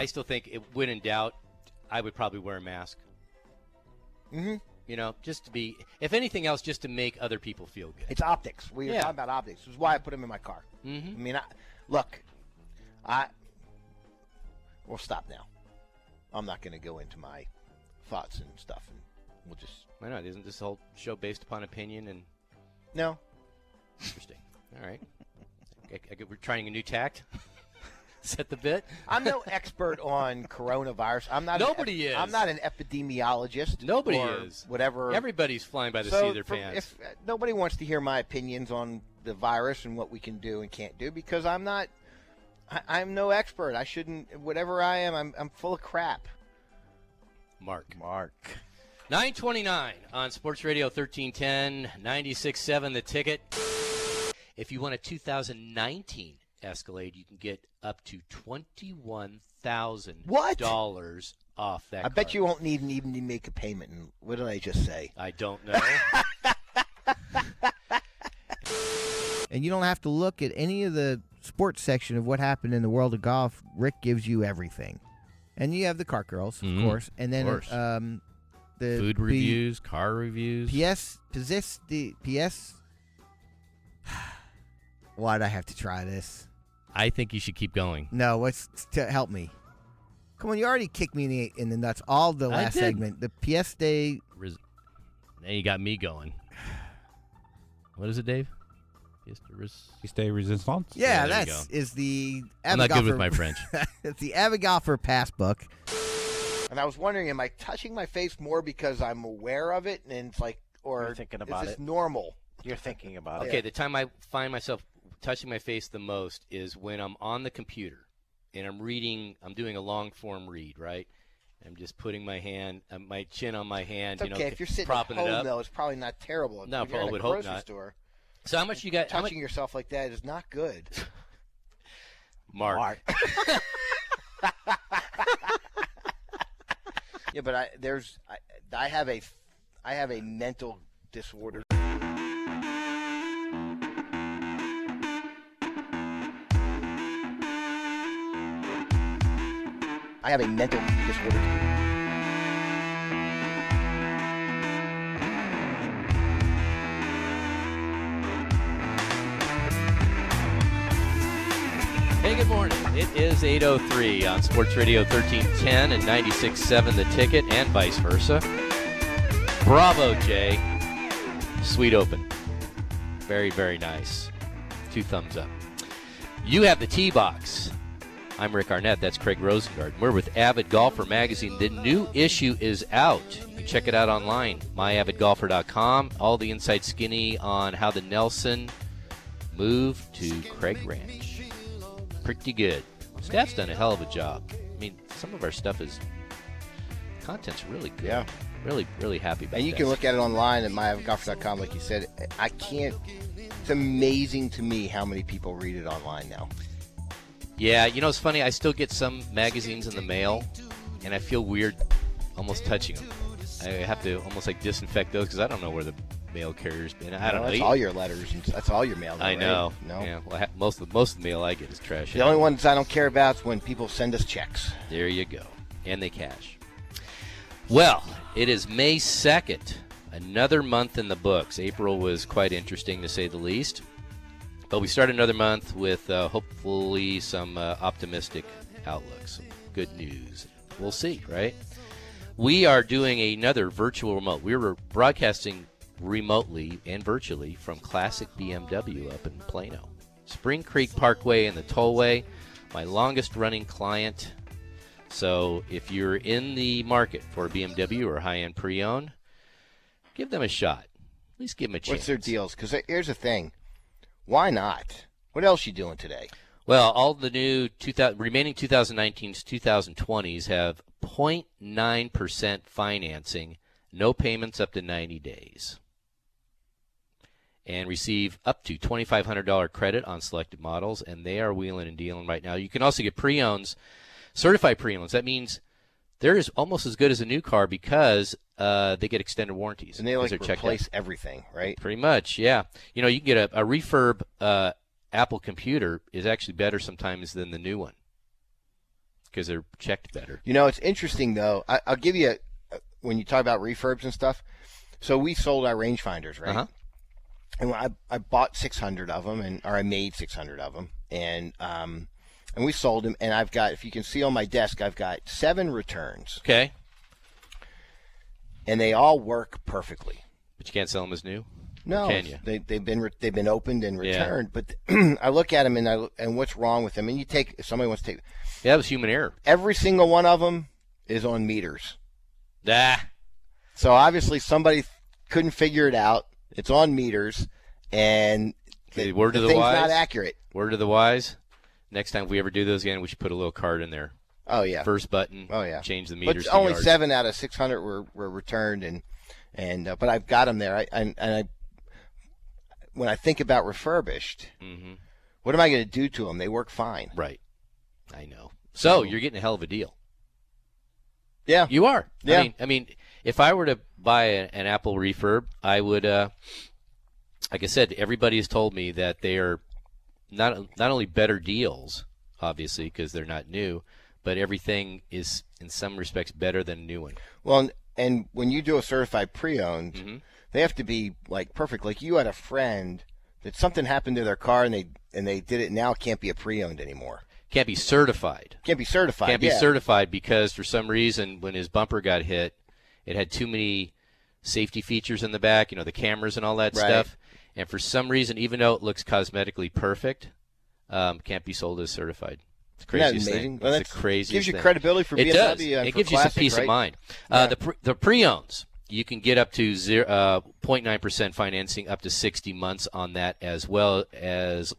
I still think it, when in doubt, I would probably wear a mask. Mm-hmm. You know, just to be, if anything else, just to make other people feel good. It's optics. We were Yeah. talking about optics. This is why I put them in my car. Mhm. I mean, I, look, I. We'll stop now. I'm not going to go into my thoughts and stuff, and we'll just Why not? Isn't this whole show based upon opinion and no. interesting? All right. I, I, we're trying a new tact. Set the bit. I'm no expert on coronavirus. I'm not. Nobody an, is. I'm not an epidemiologist. Nobody or is. Whatever. Everybody's flying by the so seat of their for- pants. If uh, nobody wants to hear my opinions on the virus and what we can do and can't do, because I'm not. I, I'm no expert. I shouldn't. Whatever I am, I'm, I'm full of crap. Mark. Mark. 929 on Sports Radio 1310, 96.7 the ticket. If you want a 2019 Escalade, you can get up to $21,000 off that I bet you won't need even to make a payment. And what did I just say? I don't know. and you don't have to look at any of the sports section of what happened in the world of golf. Rick gives you everything, and you have the cart girls, of Mhm. course, and then course. um, the Food P- reviews, car reviews. PS, possess the PS. Why'd I have to try this? I think you should keep going. No, what's to help me? Come on, you already kicked me in the, in the nuts all the last did. segment. The PS Day. Res- now you got me going. What is it, Dave? Yes, the res- stay resistance. Yeah, there you that's go. is the. I'm not good with Golfer- my French. it's the Avid Golfer Pass Book. And I was wondering, am I touching my face more because I'm aware of it, and it's like, or You're thinking about is this it. normal? You're thinking about it. okay, the time I find myself touching my face the most is when I'm on the computer and I'm reading, I'm doing a long form read, right? I'm just putting my hand, uh, my chin on my hand, It's you okay know, if you're sitting propping at home, it up. though. It's probably not terrible. No, you're I would hope grocery not. Store, So how much you got? How much, touching yourself like that is not good. Mark. yeah, but I there's I, I have a I have a mental disorder. I have a mental disorder. Hey, good morning. It is 8.03 on Sports Radio 1310 and 96.7 The Ticket and vice versa. Bravo, Jay. Sweet open. Very, very nice. Two thumbs up. You have the tee box. I'm Rick Arnett. That's Craig Rosengard. We're with Avid Golfer Magazine. The new issue is out. You can check it out online, myavidgolfer.com. All the inside skinny on how the Nelson moved to Craig Ranch. Pretty good. Staff's done a hell of a job. I mean, some of our stuff is content's really good. Yeah. Really, really happy about it. And you that. can look at it online at myavidgolfer.com, like you said. I can't. It's amazing to me how many people read it online now. Yeah, you know it's funny. I still get some magazines in the mail, and I feel weird almost touching them. I have to almost like disinfect those because I don't know where the mail carrier's been. I don't No, know. That's all your letters. And that's all your mail. though, I right? know. No. Yeah. Well, ha- most of the, most of the mail I get is trash. The only ones I don't care about is when people send us checks. There you go. And they cash. Well, it is May 2nd. Another month in the books. April was quite interesting to say the least. But we start another month with uh, hopefully some uh, optimistic outlooks, some good news. We'll see, right? We are doing another virtual remote. We were broadcasting remotely and virtually from Classic BMW up in Plano. Spring Creek Parkway and the Tollway, my longest running client. So if you're in the market for a BMW or high end pre owned, give them a shot. At least give them a chance. What's their deals? Because here's the thing. Why not? What else you doing today? Well, all the new 2000, remaining 2019s, 2020s have 0.9% financing, no payments up to 90 days, and receive up to $2,500 credit on selected models, and they are wheeling and dealing right now. You can also get pre-owns, certified pre-owns. That means they're as, almost as good as a new car because uh, they get extended warranties. And they like replace everything, right? Pretty much, yeah. You know, you can get a, a refurb uh, Apple computer is actually better sometimes than the new one. because they're checked better. You know, it's interesting though. I, I'll give you a, when you talk about refurbs and stuff. So we sold our rangefinders, right? Uh-huh. And I, I bought 600 of them, and or I made 600 of them, and um, and we sold them. And I've got, if you can see on my desk, I've got seven returns, Okay, and they all work perfectly. but you can't sell them as new. No, Can you? they they've been re- they've been opened and Yeah. returned. But I look at them and I and what's wrong with them? And you take if somebody wants to take Yeah, that was human error. every single one of them is on meters. Ah, So obviously somebody couldn't figure it out. It's on meters, and Okay, the, to the the thing's wise. not accurate. word to the wise. Next time we ever do those again, we should put a little card in there. Oh yeah. First button. Oh, yeah. Change the But meters. to only yards. seven out of six hundred were, were returned, and and uh, but I've got them there. I, and, and I when I think about refurbished, Mhm. what am I going to do to them? They work fine. Right. I know. So you're getting a hell of a deal. Yeah. You are. Yeah. I mean, I mean, if I were to buy a, an Apple refurb, I would. Uh, like I said, everybody has told me that they are not not only better deals, obviously because they're not new, but everything is in some respects better than a new one. Well, and, when you do a certified pre-owned, Mhm. they have to be like perfect. Like you had a friend that something happened to their car, and they and they did it. Now can't be a pre-owned anymore. Can't be certified. Can't be certified. Can't be yeah. certified because for some reason when his bumper got hit, it had too many safety features in the back, you know, the cameras and all that Right. stuff. And for some reason, even though it looks cosmetically perfect, um, can't be sold as certified. It's Isn't that amazing? thing. Well, it's the craziest gives you thing. credibility for it BMW does. and it for gives you some peace right? of mind. Yeah. Uh, the pre- the pre-owns you can get up to zero, uh, 0.9 percent financing up to 60 months on that, as well as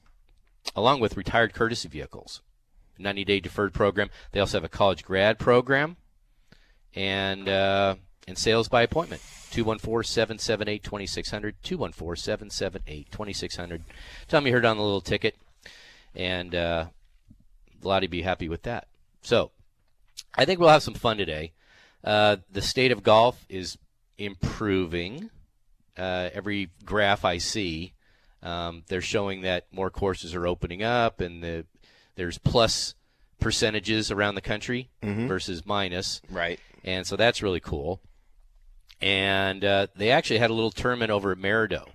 along with retired courtesy vehicles. 90 day deferred program. They also have a college grad program and uh, and sales by appointment. 214-778-2600 214-778-2600 tell me you heard on the little ticket and uh, a lot of be happy with that. So i think we'll have some fun today. Uh, the state of golf is improving. Uh, every graph i see um, they're showing that more courses are opening up and the, there's plus percentages around the country versus minus. Right. and so that's really cool. And uh, they actually had a little tournament over at Maridoe,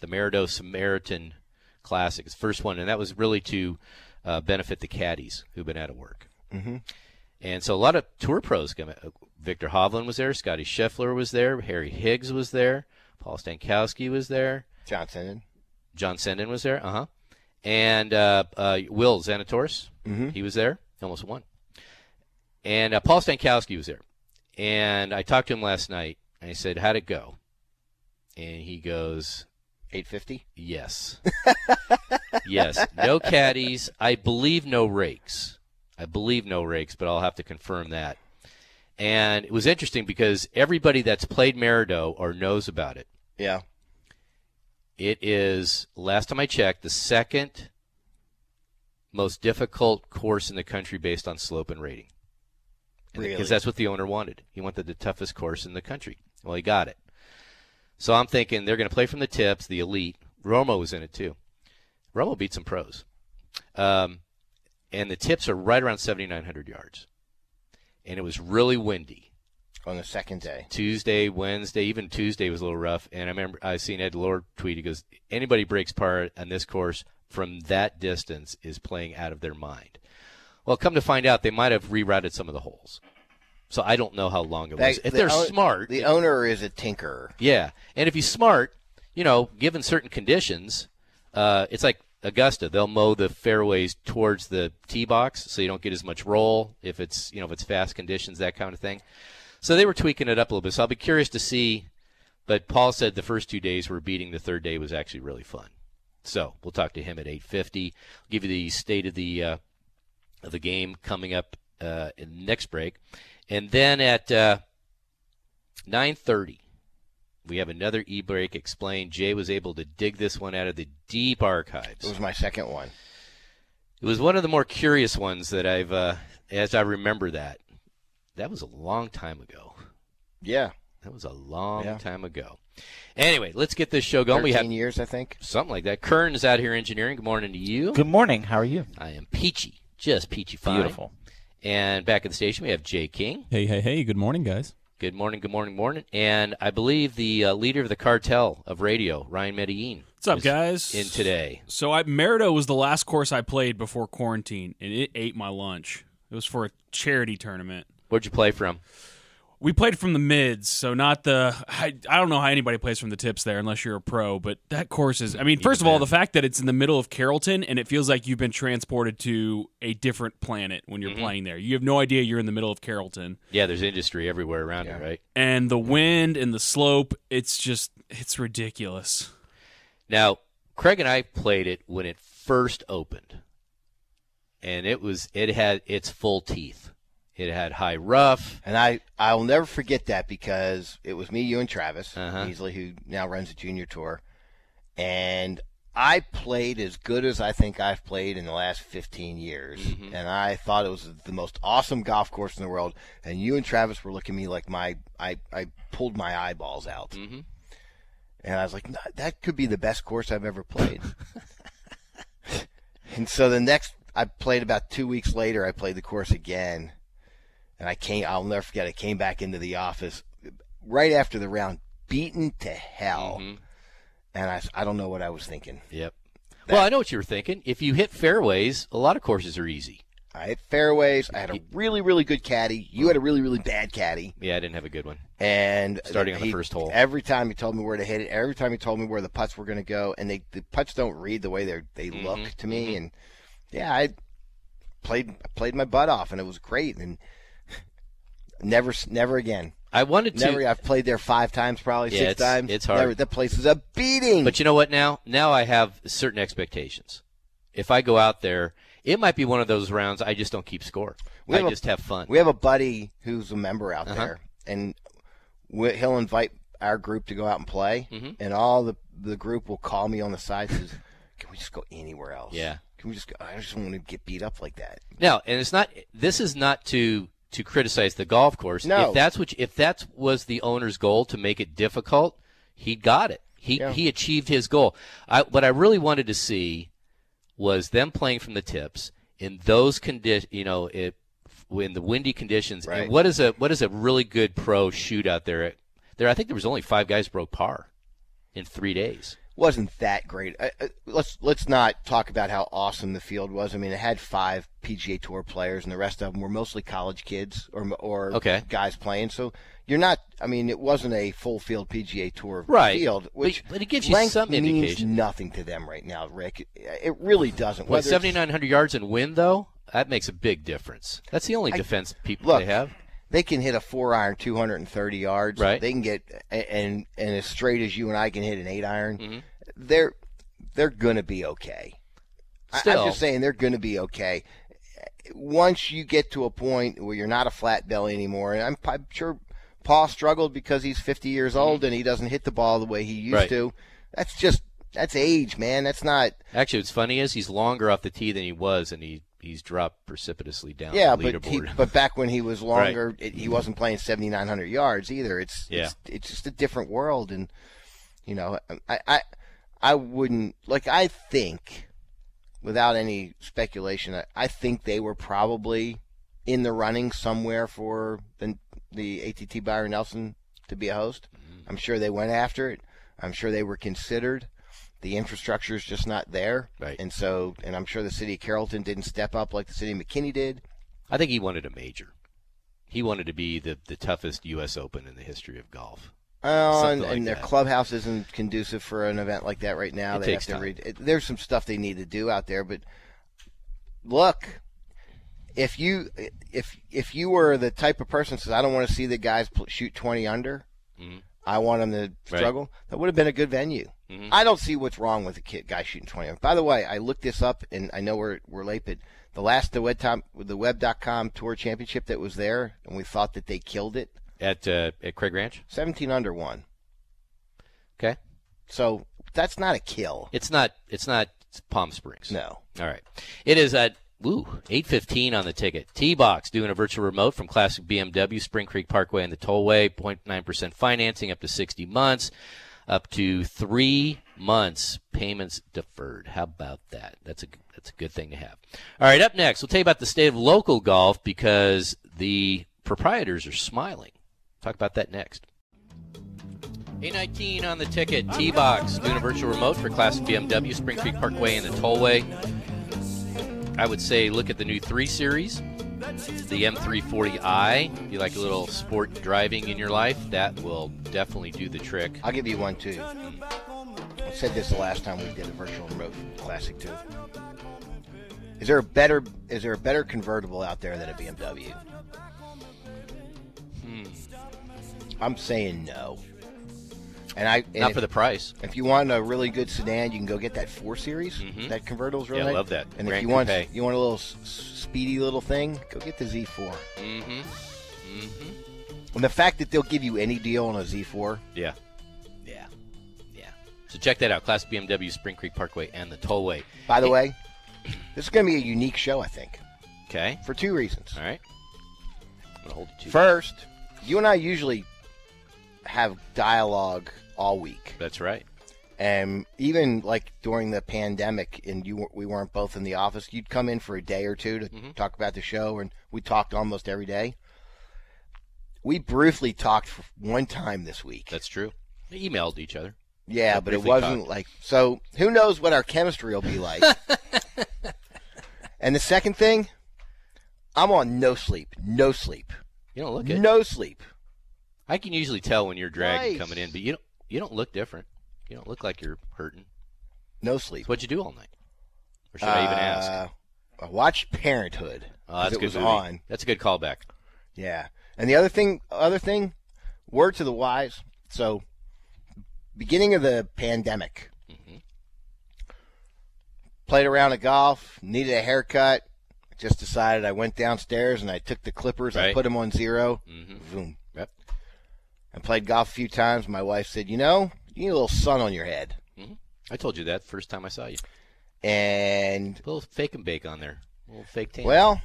the Maridoe Samaritan Classic, it's the first one, and that was really to uh, benefit the caddies who've been out of work. Mm-hmm. And so a lot of tour pros come. out. Viktor Hovland was there, Scotty Scheffler was there, Harry Higgs was there, Paul Stankowski was there, Johnson. John Senden was there, uh huh, and uh, uh, Will Zalatoris, he was there, he almost won, and uh, Paul Stankowski was there, and I talked to him last night. And I said, "How'd it go?" And he goes, 850. "Yes, yes, no caddies. I believe no rakes. I believe no rakes, but I'll have to confirm that." And it was interesting because everybody that's played Maridoe or knows about it Yeah. it is, last time I checked, the second most difficult course in the country based on slope and rating. Really? Because that's what the owner wanted. He wanted the toughest course in the country. Well, he got it. So I'm thinking they're going to play from the tips, the elite. Romo was in it too. Romo beat some pros. Um, and the tips are right around 7,900 yards. And it was really windy. On the second day. Tuesday, Wednesday, even Tuesday was a little rough. And I remember I seen Ed Lord tweet. He goes, "Anybody breaks par on this course from that distance is playing out of their mind." Well, come to find out, they might have rerouted some of the holes. So I don't know how long it was. If the they're own- smart, The owner is a tinkerer. yeah, and if he's smart, you know, given certain conditions, uh, it's like Augusta. They'll mow the fairways towards the tee box, so you don't get as much roll if it's you know if it's fast conditions, that kind of thing. So they were tweaking it up a little bit. So I'll be curious to see. But Paul said the first two days were beating. The third day was actually really fun. So we'll talk to him at 8:50. Give you the state of the uh, of the game coming up uh, in the next break, and then at uh, 9:30 we have another e-break explained. Jay was able to dig this one out of the deep archives. It was my second one. It was one of the more curious ones that I've, uh, as I remember that. That was a long time ago. Yeah. That was a long Yeah. time ago. Anyway, let's get this show going. 13 We have years, I think. something like that. Kern is out here engineering. Good morning to you. Good morning. How are you? I am peachy, just peachy fine. Beautiful. And back at the station, we have Jay King. Hey, hey, hey, good morning, guys. Good morning, good morning, morning. And I believe the uh, leader of the cartel of radio, Ryan Medellin. What's up, is guys? In today. So I Maridoe was the last course I played before quarantine, and it ate my lunch. It was for a charity tournament. Where'd you play from? We played from the mids, so not the. I, I don't know how anybody plays from the tips there unless you're a pro, but that course is. I mean, first of all, the fact that it's in the middle of Carrollton and it feels like you've been transported to a different planet when you're mm-hmm. playing there. You have no idea you're in the middle of Carrollton, Yeah, there's industry everywhere around it, right? and the wind and the slope. It's just it's ridiculous. Now, Craig and I played it when it first opened, and it was it had its full teeth. It had high rough. And I, I'll never forget that because it was me, you, and Travis Uh-huh. Beasley, who now runs the junior tour. And I played as good as I think I've played in the last 15 years. Mm-hmm. And I thought it was the most awesome golf course in the world. And you and Travis were looking at me like my, I, I pulled my eyeballs out. Mhm. And I was like, that could be the best course I've ever played. and so the next, I played about two weeks later, I played the course again. And I came, I'll never forget, I came back into the office right after the round, beaten to hell. Mhm. And I, I don't know what I was thinking. Yep. Well, I know what you were thinking. If you hit fairways, a lot of courses are easy. I hit fairways. I had a really, really good caddy. You had a really, really bad caddy. Yeah, I didn't have a good one. And Starting on the first hole. Every time he told me where to hit it, every time he told me where the putts were going to go, and they the putts don't read the way they they Mhm, look to me. And yeah, I played played my butt off, and it was great. And never never again. I wanted to, Never. I've played there five times, probably Yeah, six it's- times. it's hard. Never, that place is a beating. but you know what? Now, now I have certain expectations. If I go out there, it might be one of those rounds I just don't keep score. We I have a- just have fun. We have a buddy who's a member out Uh-huh. there, and we, he'll invite our group to go out and play, Mhm. and all the the group will call me on the side and says, "Can we just go anywhere else? Yeah. Can we just go? I just want to get beat up like that." No, and it's not. This is not to to criticize the golf course. No. If that's what, if that was the owner's goal to make it difficult, he got it. He Yeah. he achieved his goal. I, what I really wanted to see was them playing from the tips in those conditions. You know, it in the windy conditions. Right. And what is a what is a really good pro shoot out there? There, I think there was only five guys broke par in three days. Wasn't that great. Let's let's not talk about how awesome the field was. I mean, it had five PGA Tour players, and the rest of them were mostly college kids or or Okay. guys playing. So you're not. I mean, it wasn't a full field PGA Tour Right. field, But- which but it gives you length some means indication. nothing to them right now, Rick. It, really doesn't. What seventy nine hundred yards in wind though? That makes a big difference. That's the only defense people look, they have. They can hit a four iron 230 yards. Right. They can get and and as straight as you and I can hit an eight iron. Mhm. They're they're gonna be okay. I- Still. I'm just saying they're gonna be okay. Once you get to a point where you're not a flat belly anymore, and I'm, I'm sure Paul struggled because he's 50 years old and he doesn't hit the ball the way he used Mm-hmm. Right. to. That's just that's age, man. That's not. Actually, what's funny is he's longer off the tee than he was, and he he's dropped precipitously down Yeah, the but he, but back when he was longer, it, he wasn't playing 7,900 yards either. It's Yeah. it's, it's just a different world, and you know, I, I I wouldn't like. I think, without any speculation, I, I think they were probably in the running somewhere for the the ATT Byron Nelson to be a host. Mm-hmm. I'm sure they went after it. I'm sure they were considered. The infrastructure is just not there, Right. and so, and I'm sure the city of Carrollton didn't step up like the city of McKinney did. I think he wanted a major. He wanted to be the, the toughest U.S. Open in the history of golf. Something and, like and their clubhouse isn't conducive for an event like that right now. It they takes have to time. read. It, there's some stuff they need to do out there, but look, if you if if you were the type of person says I don't want to see the guys shoot 20 under, Mhm. I want them to Right. struggle. That would have been a good venue. Mhm. I don't see what's wrong with a kid guy shooting 20. By the way, I looked this up, and I know we're we're late, but the last the web tom, the web.com tour championship that was there, and we thought that they killed it. At uh, at Craig Ranch. 17 under one. Okay, So that's not a kill. it's not it's not Palm Springs. No. All right. It is at woo eight fifteen on the ticket. T Box doing a virtual remote from Classic BMW Spring Creek Parkway and the Tollway. 0.9 percent financing up to sixty months. Up to three months payments deferred. How about that? That's a that's a good thing to have. All right, up next, we'll tell you about the state of local golf because the proprietors are smiling. Talk about that next. 819 on the ticket. T Box doing a virtual remote for Classic BMW, Spring Creek Parkway, and the Tollway. I would say look at the new 3 Series, the M340i. If you like a little sport driving in your life, that will definitely do the trick. I'll give you one too. I said this the last time we did a virtual remote classic too. Is there a better is there a better convertible out there than a BMW? Hmm. I'm saying no. And I and Not if, for the price. if you want a really good sedan, you can go get that four series. Mhm. That convertible's really Yeah, I love that. And Gran if you want Coupe. you want a little s- speedy little thing, go get the Z4. Mm-hmm. Mm-hmm. And the fact that they'll give you any deal on a Z4, Yeah. Yeah. Yeah. So check that out. Class BMW, Spring Creek Parkway, and the Tollway. by the Hey. way, this is going to be a unique show, I think, Okay. for two reasons. All right. I'm gonna hold it to First, you and I usually have dialogue all week, That's right. and even like during the pandemic, and you we weren't both in the office. You'd come in for a day or two to Mhm. talk about the show, and we talked almost every day. We briefly talked for one time this week. That's true. They emailed each other. yeah, we but it wasn't talked. like so. Who knows what our chemistry will be like? and the second thing, I'm on no sleep, no sleep, You don't look it. no sleep. I can usually tell when you're dragging Nice. coming in, but you don't. You don't look different. You don't look like you're hurting. No sleep. So what'd you do all night? Or should I even ask? Uh, I watched Parenthood. Oh, that's a it good was movie. on. That's a good callback. Yeah. And the other thing, other thing, word to the wise. So, beginning of the pandemic, Mhm. played around a round of golf, needed a haircut. Just decided I went downstairs and I took the clippers, I put them on 0 Mhm. boom. Yep. I played golf a few times. My wife said, "You know, you need a little sun on your head." I told you that first time I saw you. And A little fake and bake on there. A little fake tan. well,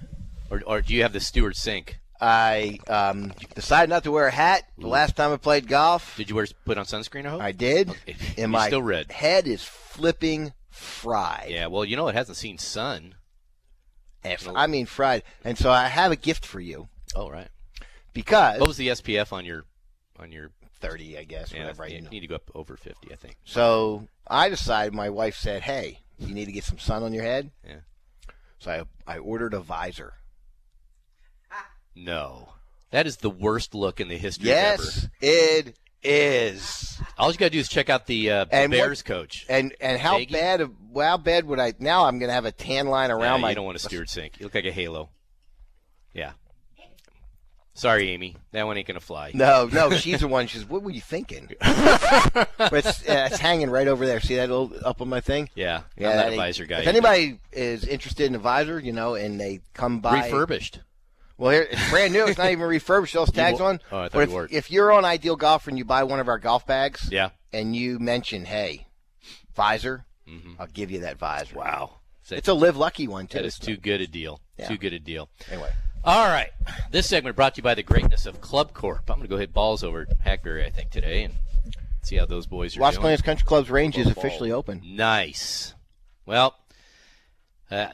or, or do you have the Stewart Cink? I um, decided not to wear a hat the last time I played golf. Did you wear put on sunscreen? I hope. I did. Okay. And my still red. head is flipping fried. Yeah. Well, you know it hasn't seen sun. I mean fried. And so I have a gift for you Oh right. because What was the SPF on your on your? 30, I guess, Yeah, whatever. you you know. need to go up over fifty, I think. So I decided. My wife said, "Hey, you need to get some sun on your head." Yeah. So I I ordered a visor. No, that is the worst look in the history Yes, of ever. it is. All you gotta do is check out the, uh, And what- Bears coach. And and how bad? of- Well, how bad would I? Now I'm going to have a tan line around my. you don't want a Stewart Cink. You look like a halo. Yeah. Sorry, Amy. That one ain't gonna fly. No, no, she's the one. She's. What were you thinking? but it's, uh, it's hanging right over there. See that little up on my thing? Yeah. Yeah, I'm that a ain't- visor guy. If either. anybody is interested in a visor, you know, and they come by, refurbished. well, here, it's brand new. It's not even refurbished. Those tags on. Oh, I thought if, were. if you're on Ideal Golf and you buy one of our golf bags, Yeah. and you mention, "Hey, visor," Mhm. I'll give you that visor. Wow. So It's a live lucky one too. that is too good a deal. Yeah. Too good a deal. Anyway, All right. This segment brought to you by the greatness of Club Corp. I'm going to go hit balls over Hackberry, I think, today and see how those boys are Las doing. Colinas Country Club's range is officially open. Nice. Well, uh,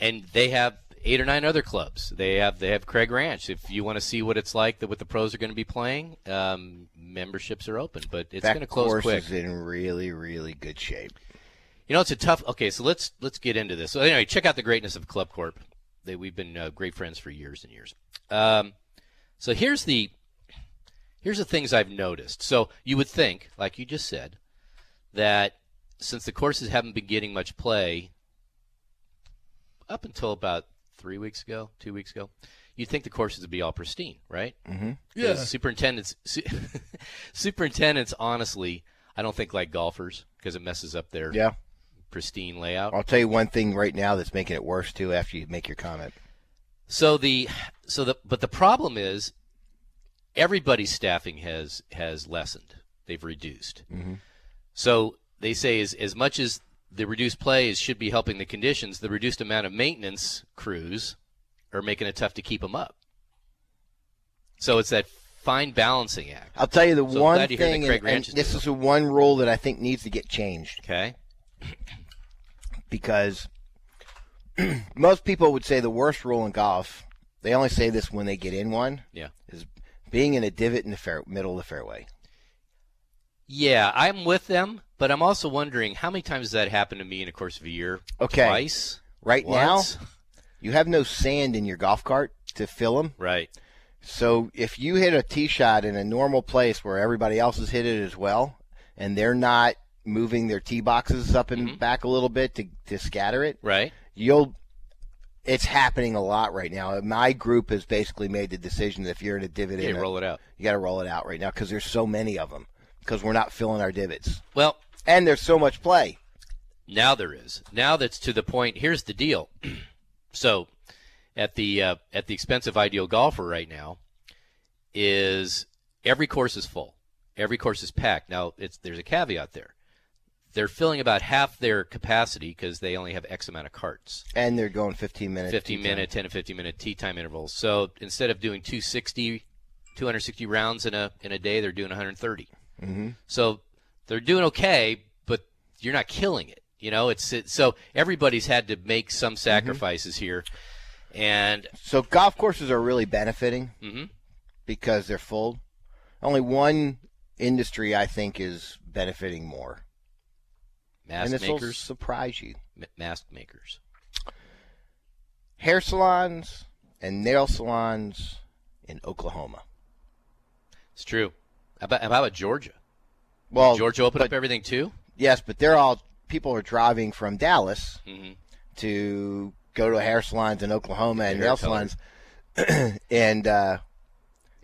and they have eight or nine other clubs. They have they have Craig Ranch. If you want to see what it's like, that what the pros are going to be playing, um, memberships are open, but it's going to close course quick. is in really, really good shape. You know, it's a tough. Okay, so let's let's get into this. So anyway, check out the greatness of Club Corp. They, we've been uh, great friends for years and years. Um, so here's the here's the things I've noticed. So you would think, like you just said, that since the courses haven't been getting much play up until about three weeks ago, two weeks ago, you'd think the courses would be all pristine, right? Mm-hmm. Yeah. Superintendents, su- superintendents, honestly, I don't think like golfers because it messes up their Yeah, pristine layout. I'll tell you one thing right now that's making it worse too. After you make your comment, So the so the but the problem is everybody's staffing has has lessened. They've reduced. Mhm. So they say as as much as the reduced plays should be helping the conditions, the reduced amount of maintenance crews are making it tough to keep them up. So it's that fine balancing act. I'll tell you the So one glad to hear that thing, and, and this is the one rule that I think needs to get changed Okay. because most people would say the worst rule in golf. They only say this when they get in one. Yeah. is being in a divot in the fair, middle of the fairway. Yeah, I'm with them, but I'm also wondering how many times does that happened to me in the course of a year? Okay. Twice. Right now, you have no sand in your golf cart to fill them. Right. So if you hit a tee shot in a normal place where everybody else has hit it as well, and they're not moving their tee boxes up and Mhm. back a little bit to, to scatter it, Right. you'll. It's happening a lot right now. My group has basically made the decision that if you're in a divot, Yeah, in roll it out. you got to roll it out right now because there's so many of them because we're not filling our divots, Well, and there's so much play. Now there is. Now that's to the point. Here's the deal. so, at the uh, at the expensive ideal golfer right now, is every course is full. Every course is packed. Now it's there's a caveat there. They're filling about half their capacity because they only have X amount of carts. And they're going 15 minutes. 15 tee time. minute, 10 to 15 minute tee time intervals. So instead of doing 260, 260 rounds in a in a day, they're doing 130. Mhm. So they're doing okay, but you're not killing it. You know, it's it, so everybody's had to make some sacrifices here, and So golf courses are really benefiting mhm, because they're full. Only one industry I think is benefiting more, and mask this will makers, surprise you: ma- mask makers. hair salons and nail salons in Oklahoma. It's true. How about, how about Georgia? Well, Georgia opened but- up everything too. Yes, but they're all people are driving from Dallas Mhm. to go to hair salons in Oklahoma and nail salons. and uh,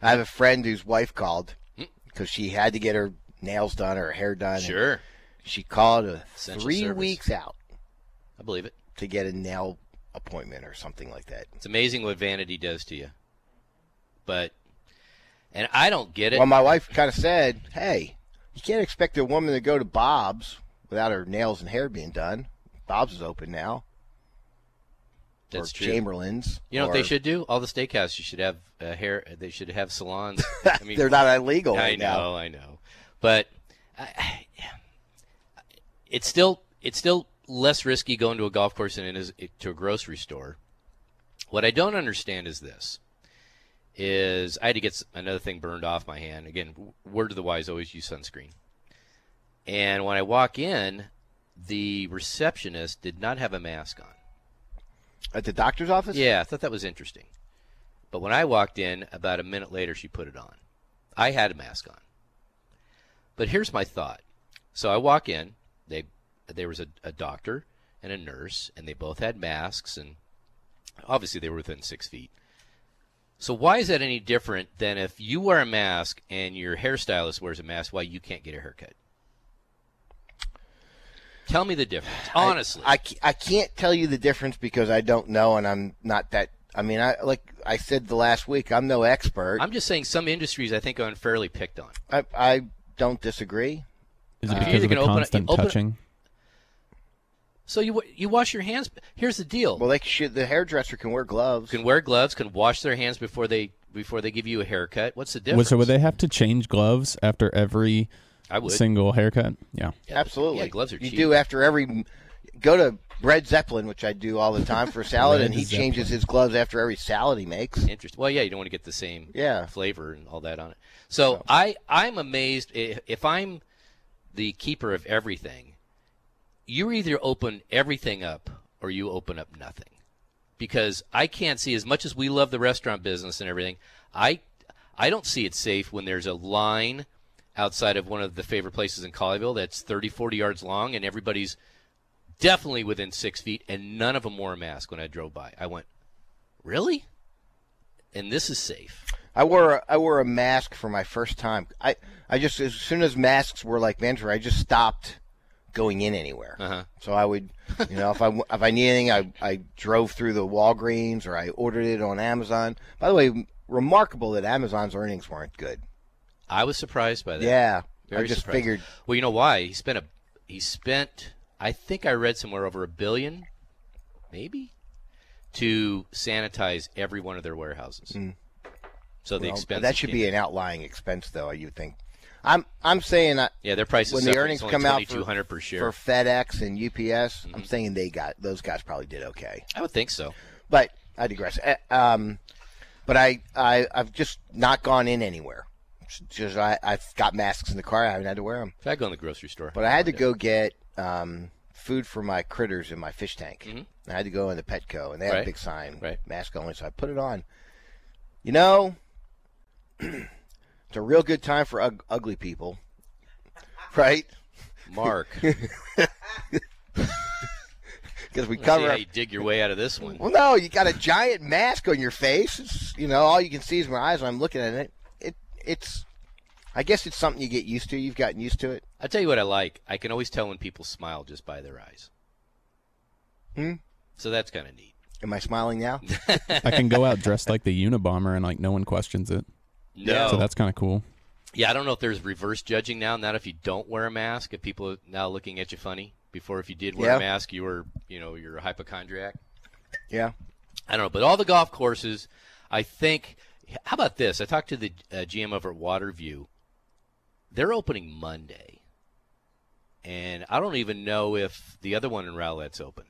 I have a friend whose wife called Hmm. because she had to get her nails done or her hair done. and Sure, She called Essential three service. weeks out I believe it. to get a nail appointment or something like that. It's amazing what vanity does to you. But, and I don't get it. Well, my wife kind of said, "Hey, you can't expect a woman to go to Bob's without her nails and hair being done. Bob's is open now, That's or true. Chamberlain's. You know what they should do? All the steakhouses should have uh, hair. They should have salons. I mean, They're not illegal I right know, now. I know, but I, it's still it's still less risky going to a golf course than it is to a grocery store. What I don't understand is this: is I had to get another thing burned off my hand. Again, word to the wise: always use sunscreen. And when I walk in, the receptionist did not have a mask on. At the doctor's office? Yeah, I thought that was interesting. But when I walked in, about a minute later, she put it on. I had a mask on. But here's my thought. So I walk in. They there was a, a doctor and a nurse, and they both had masks, and obviously they were within six feet. So why is that any different than if you wear a mask and your hairstylist wears a mask? Why you can't get a haircut? Tell me the difference, honestly. I, I, I can't tell you the difference because I don't know, and I'm not that. I mean, I like I said the last week, I'm no expert. I'm just saying some industries I think are unfairly picked on. I, I don't disagree. Is it Uh, because you're of the gonna open it- constant open it- touching? So you you wash your hands. Here's the deal: Well, they should. The hairdresser can wear gloves. can wear gloves, can wash their hands before they before they give you a haircut. What's the difference? So would they have to change gloves after every I would. single haircut? Yeah. Yeah, Absolutely. Yeah, gloves are You cheap. do after every. Go to Bread Zeppelin, which I do all the time for salad, and he Zeppelin. changes his gloves after every salad he makes. Interesting. Well, yeah, you don't want to get the same Yeah. flavor and all that on it. So I I'm amazed if I'm the keeper of everything. You either open everything up or you open up nothing, because I can't see as much as we love the restaurant business and everything. I I don't see it safe when there's a line outside of one of the favorite places in Colleyville that's 30, 40 yards long, and everybody's definitely within six feet, and none of them wore a mask when I drove by. I went, really? And this is safe. I wore a, I wore a mask for my first time. I I just as soon as masks were like mandatory, I just stopped going in anywhere. Uh huh. So I would, you know, if I if I need anything, I I drove through the Walgreens or I ordered it on Amazon. By the way, remarkable that Amazon's earnings weren't good. I was surprised by that. Yeah, Very I just surprised. figured. Well, you know why? He spent a he spent I think I read somewhere over a billion, maybe, to sanitize every one of their warehouses. Mm. So the Well, expense that should be an outlying expense, though. You think? I'm I'm saying that yeah. Their price is when the earnings come out for, 2200 per share. for FedEx and UPS, I'm Mm-hmm. saying they got those guys probably did okay. I would think so. But I digress. Eh, Um, but I, I I've just not gone in anywhere. Just I I've got masks in the car. I haven't had to wear them. If I go in the grocery store, But I had to go get um, food for my critters in my fish tank. Mhm. I had to go in the Petco, and they had Right. a big sign, Right. mask only. So I put it on. You know, it's a real good time for ug- ugly people, right? Mark. Because we see cover. how you dig your way out of this one. Well, no, you got a giant mask on your face. It's, you know, all you can see is my eyes when I'm looking at it. It, it's. I guess it's something you get used to. You've gotten used to it. I tell you what I like. I can always tell when people smile just by their eyes. Hmm? So that's kind of neat. Am I smiling now? I can go out dressed like the Unabomber and like no one questions it. No. So that's kind of cool. Yeah, I don't know if there's reverse judging now. Not if you don't wear a mask, if people are now looking at you funny. Before, if you did wear Yeah. a mask, you were, you know, you're a hypochondriac. yeah. I don't know, but all the golf courses, I think. How about this? I talked to the uh, GM over at Waterview. They're opening Monday, and I don't even know if the other one in Rowlett's open.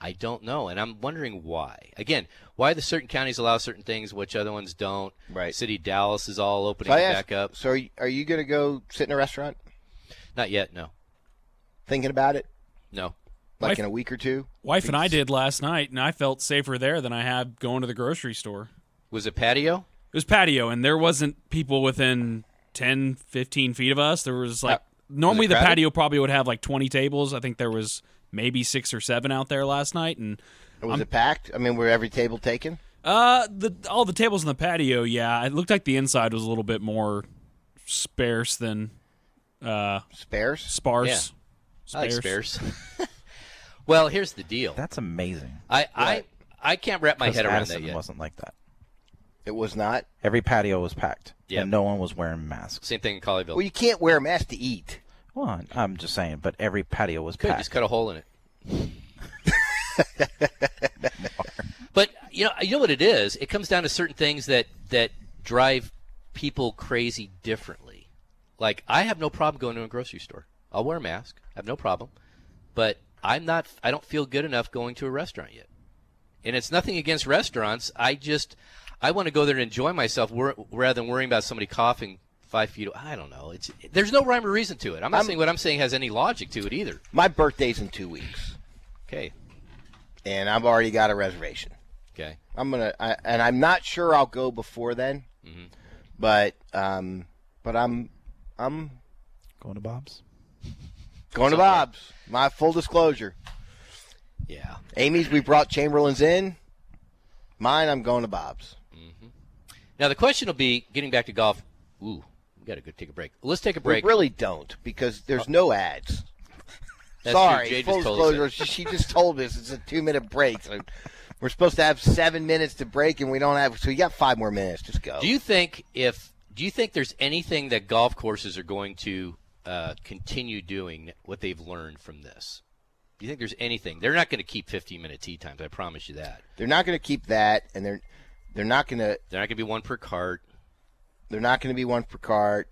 I don't know, and I'm wondering why. Again, why the certain counties allow certain things, which other ones don't. Right. City of Dallas is all opening So I asked, back up. So are you, are you going to go sit in a restaurant Not yet. No. thinking about it, No. like Wife- in a week or two? Wife and I did last night, and I felt safer there than I had going to the grocery store. Was it patio? It was patio, and there wasn't people within 10, 15 feet of us. There was like uh, normally the crowded? patio probably would have like twenty tables. I think there was maybe six or seven out there last night, and Was it packed? I mean, were every table taken? uh, the all the tables in the patio, yeah, it looked like the inside was a little bit more sparse than uh Spares? sparse. I like spares. well, here's the deal. That's amazing. I, I I can't wrap my 'Cause head around Addison that yet. wasn't like that. It was not. Every patio was packed, Yep. and no one was wearing masks. Same thing in Colleyville. Well, you can't wear a mask to eat. Well, I'm just saying, but every patio was packed. just cut a hole in it. but you know, you know what it is. It comes down to certain things that that drive people crazy differently. Like I have no problem going to a grocery store. I'll wear a mask. I have no problem. But I'm not. I don't feel good enough going to a restaurant yet. And it's nothing against restaurants. I just I want to go there and enjoy myself rather than worrying about somebody coughing five feet. I don't know. It's there's no rhyme or reason to it. I'm not I'm- saying what I'm saying has any logic to it either. My birthday's in two weeks, Okay. and I've already got a reservation. Okay. I'm gonna, I, and I'm not sure I'll go before then, Mm-hmm. but um, but I'm I'm Going to Bob's. going to Bob's. My full disclosure, Yeah. Amy's. We brought Chamberlain's in. Mine, I'm going to Bob's. Now the question will be getting back to golf. Ooh, we got to go take a break. Let's take a break. We really don't because there's no ads. That's Sorry, full just told us disclosure. She, she just told us it's a two minute break. So we're supposed to have seven minutes to break, and we don't have. So you got five more minutes. Just go. Do you think if do you think there's anything that golf courses are going to uh, continue doing what they've learned from this? Do you think there's anything? They're not going to keep 15 minute tee times. I promise you that. they're not going to keep that, and they're they're not going to They're not going to be one per cart. They're not going to be one per cart.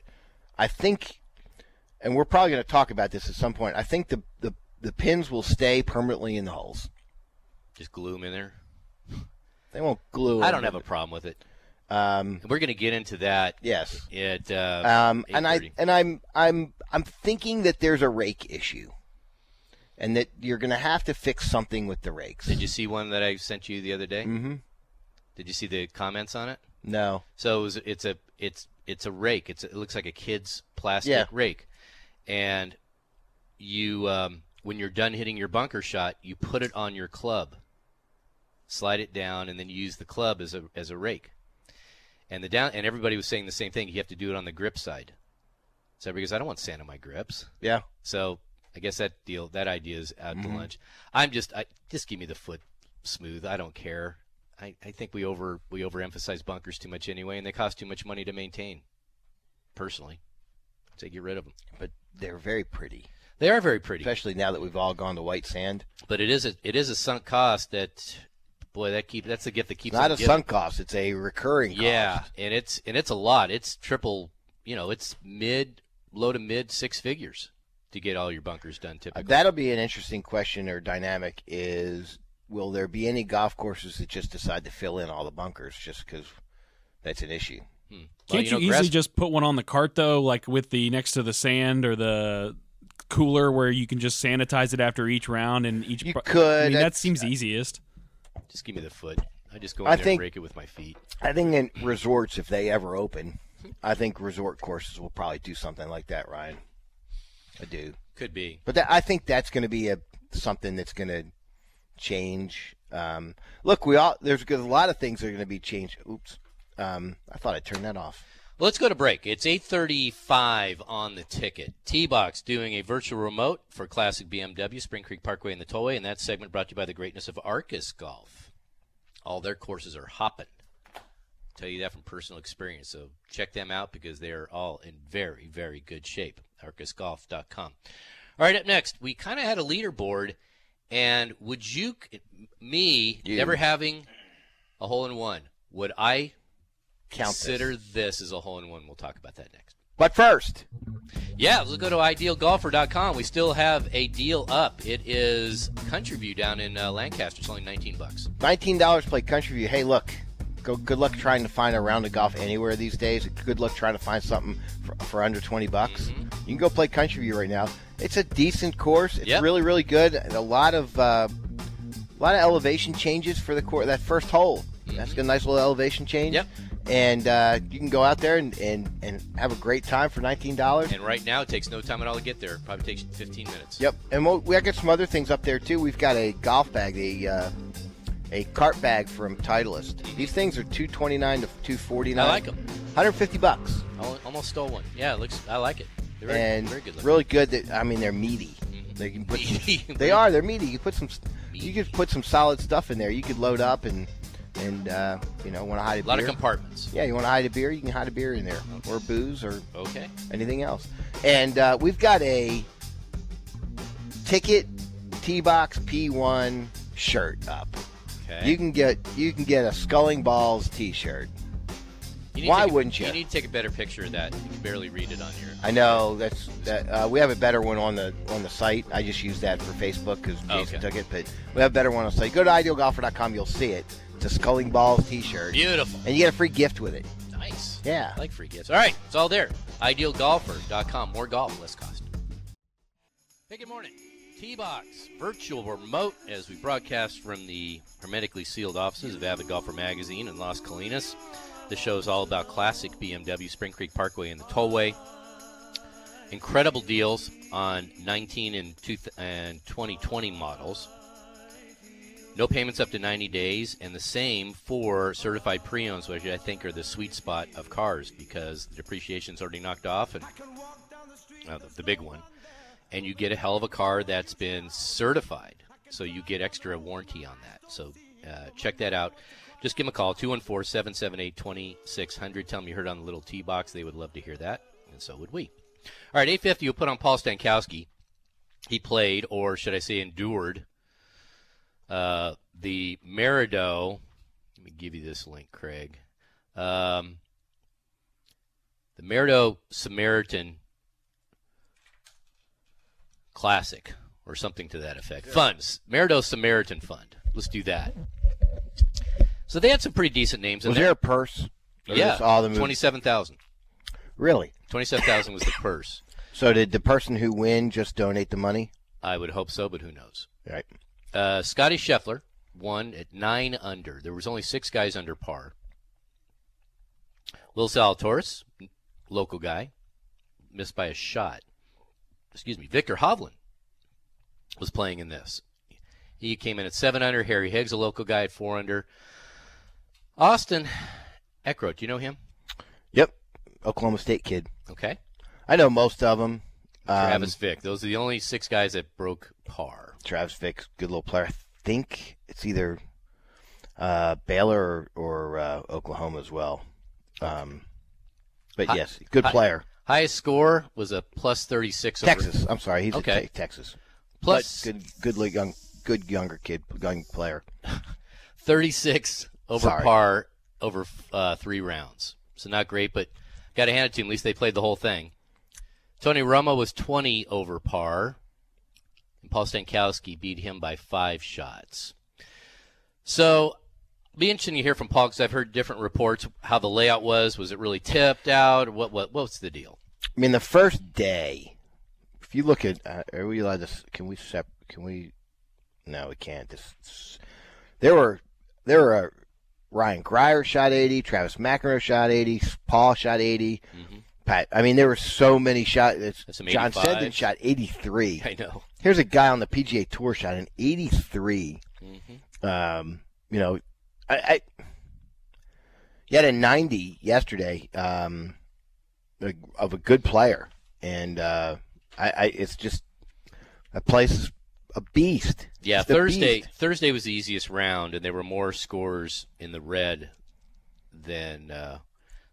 I think, and we're probably going to talk about this at some point. I think the, the, the pins will stay permanently in the holes. Just glue them in there. They won't glue. I don't have a problem with it. Um, we're going to get into that yes. at uh, Um, and I and I'm I'm I'm thinking that there's a rake issue, and that you're going to have to fix something with the rakes. Did you see one that I sent you the other day? Mm-hmm. Did you see the comments on it? No. So it was, it's a it's it's a rake. It's it looks like a kid's plastic Yeah. rake, and you um, when you're done hitting your bunker shot, you put it on your club, slide it down, and then use the club as a as a rake. And the down and everybody was saying the same thing. You have to do it on the grip side. So because I don't want sand on my grips. Yeah. So I guess that deal that idea is out Mm-hmm. to lunch. I'm just I just give me the foot smooth. I don't care. I, I think we over we overemphasize bunkers too much anyway, and they cost too much money to maintain. Personally, so get rid of them. But they're very pretty, They are very pretty, especially now that we've all gone to white sand. but it is a it is a sunk cost that boy, that keep that's the gift that It's keeps not on a sunk cost; it's a recurring. Yeah, cost. and it's and it's a lot. It's triple. You know, it's mid, low to mid six figures to get all your bunkers done. Uh, Typically, that'll be an interesting question or dynamic. Is will there be any golf courses that just decide to fill in all the bunkers just because that's an issue? Hmm. Well, Can't you, know, easily grass- just put one on the cart though, like with the next to the sand or the cooler, where you can just sanitize it after each round and each. You bu- could. I mean, that That's- seems easiest. just give me the foot? I just go in I there think- and break it with my feet. I think in resorts, if they ever open, I think resort courses will probably do something like that. Ryan, I do. Could be. But that, I think that's going to be a something that's going to change. Um, look, we all there's a lot of things that are going to be changed. Oops, um, I thought I turned that off. Well, let's go to break. It's 8:35 on the ticket. T-Box doing a virtual remote for Classic BMW Spring Creek Parkway and the Tollway, and that segment brought to you by the greatness of Arcis Golf. All their courses are hopping. Tell you that from personal experience. So check them out because they are all in very, very good shape. ArcisGolf.com. All right, up next, we kind of had a leaderboard, and would you, me, You. never having a hole in one, would I Count this. consider this as a hole in one? We'll talk about that next. But first, Yeah, let's go to idealgolfer.com. We still have a deal up. It is Country View down in uh, Lancaster. It's only 19 bucks. nineteen dollars play Country View. Hey, look, go. Good luck trying to find a round of golf anywhere these days. Good luck trying to find something for, for under twenty bucks. Mm-hmm. You can go play Country View right now. It's a decent course. It's Yep. really, really good. And a lot of uh, a lot of elevation changes for the course. That first hole, that's got a nice little elevation change. Yep. And uh, you can go out there and, and, and have a great time for nineteen dollars. And right now, it takes no time at all to get there. Probably takes 15 minutes. Yep, and we'll, we got some other things up there too. We've got a golf bag, the uh, a cart bag from Titleist. These things are two twenty nine to two forty nine. I like 'em. Hundred fifty bucks, Al- Almost stole one. Yeah, it looks. I like it. They're very, and very good looking. really good. That I mean, they're meaty. They can put. they are. They're meaty. You put some. You could put some solid stuff in there. You could load up and and uh, you know want to hide a, A lot beer. of compartments. yeah, you want to hide a beer. You can hide a beer in there, or booze, or Okay. anything else. And uh, we've got a ticket T box P one shirt up. Okay. You can get you can get a Sculling Balls T-shirt. You need to why a- wouldn't you? You need to take a better picture of that. You can barely read it on your. I know that's that. Uh, we have a better one on the on the site. I just use that for Facebook because Jason Okay. took it, but we have a better one on the site. Go to idealgolfer.com. You'll see it. It's a Sculling Balls T-shirt, Beautiful. and you get a free gift with it. Nice. Yeah. I like free gifts. All right, it's all there. Idealgolfer.com. More golf, less cost. Hey, good morning. T-Box virtual remote as we broadcast from the hermetically sealed offices of Avid Golfer Magazine in Las Colinas. The show is all about classic BMW, Spring Creek Parkway, and the Tollway. Incredible deals on 19 and, and 2020 models. No payments up to 90 days, and the same for certified pre-owns, which I think are the sweet spot of cars because the depreciation's already knocked off, and uh, the, the big one, and you get a hell of a car that's been certified, so you get extra warranty on that. So uh, check that out. Just give them a call 214-778-2600. Tell them you heard on the little T box. They would love to hear that, and so would we. All right, 850. We'll put on Paul Stankowski. He played, or should I say, endured uh, the Maridoe. Let me give you this link, Craig. Um, the Maridoe Samaritan Classic, or something to that effect. Funds. Maridoe Samaritan Fund. Let's do that. So they had some pretty decent names in Was there. there a purse? Or yeah, all the twenty-seven thousand. Really? Twenty-seven thousand was the purse. So did the person who win just donate the money? I would hope so, but who knows? Right. Uh, Scotty Scheffler won at nine under. There was only six guys under par. Will Zalatoris, local guy, missed by a shot. Excuse me. Viktor Hovland was playing in this. He came in at seven under. Harry Higgs, a local guy, at four under. Austin Eckroat, do you know him? Yep. Oklahoma State kid. Okay. I know most of them. Um, Travis Vick. Those are the only six guys that broke par. Travis Vick, good little player. I think it's either uh, Baylor or, or uh, Oklahoma as well. Um, but yes, good player. Highest score was a plus 36 over Texas. I'm sorry, he's Okay. te- Texas. Plus but good, good li- young, good younger kid, young player. 36 over Sorry. par over uh, three rounds. So not great, but got to hand it to him. At least they played the whole thing. Tony Romo was 20 over par, and Paul Stankowski beat him by five shots. So, be interesting to hear from Paul because I've heard different reports how the layout was. Was it really tipped out? What what what's the deal? I mean, the first day, if you look at, uh, are we allowed to? Can we sep? Can we? No, we can't. This, there were, there were. Uh, Ryan Grier shot 80, Travis McEnroe shot 80, Paul shot 80. Pat, I mean, there were so many shots. John 85s. Sedden shot 83. I know. Here's a guy on the PGA Tour shot an 83. Mm-hmm. Um, you know, I, I you had a 90 yesterday um, of a good player, and uh, I, I it's just that place is a beast. Yeah, It's Thursday. beast. Thursday was the easiest round, and there were more scores in the red than uh,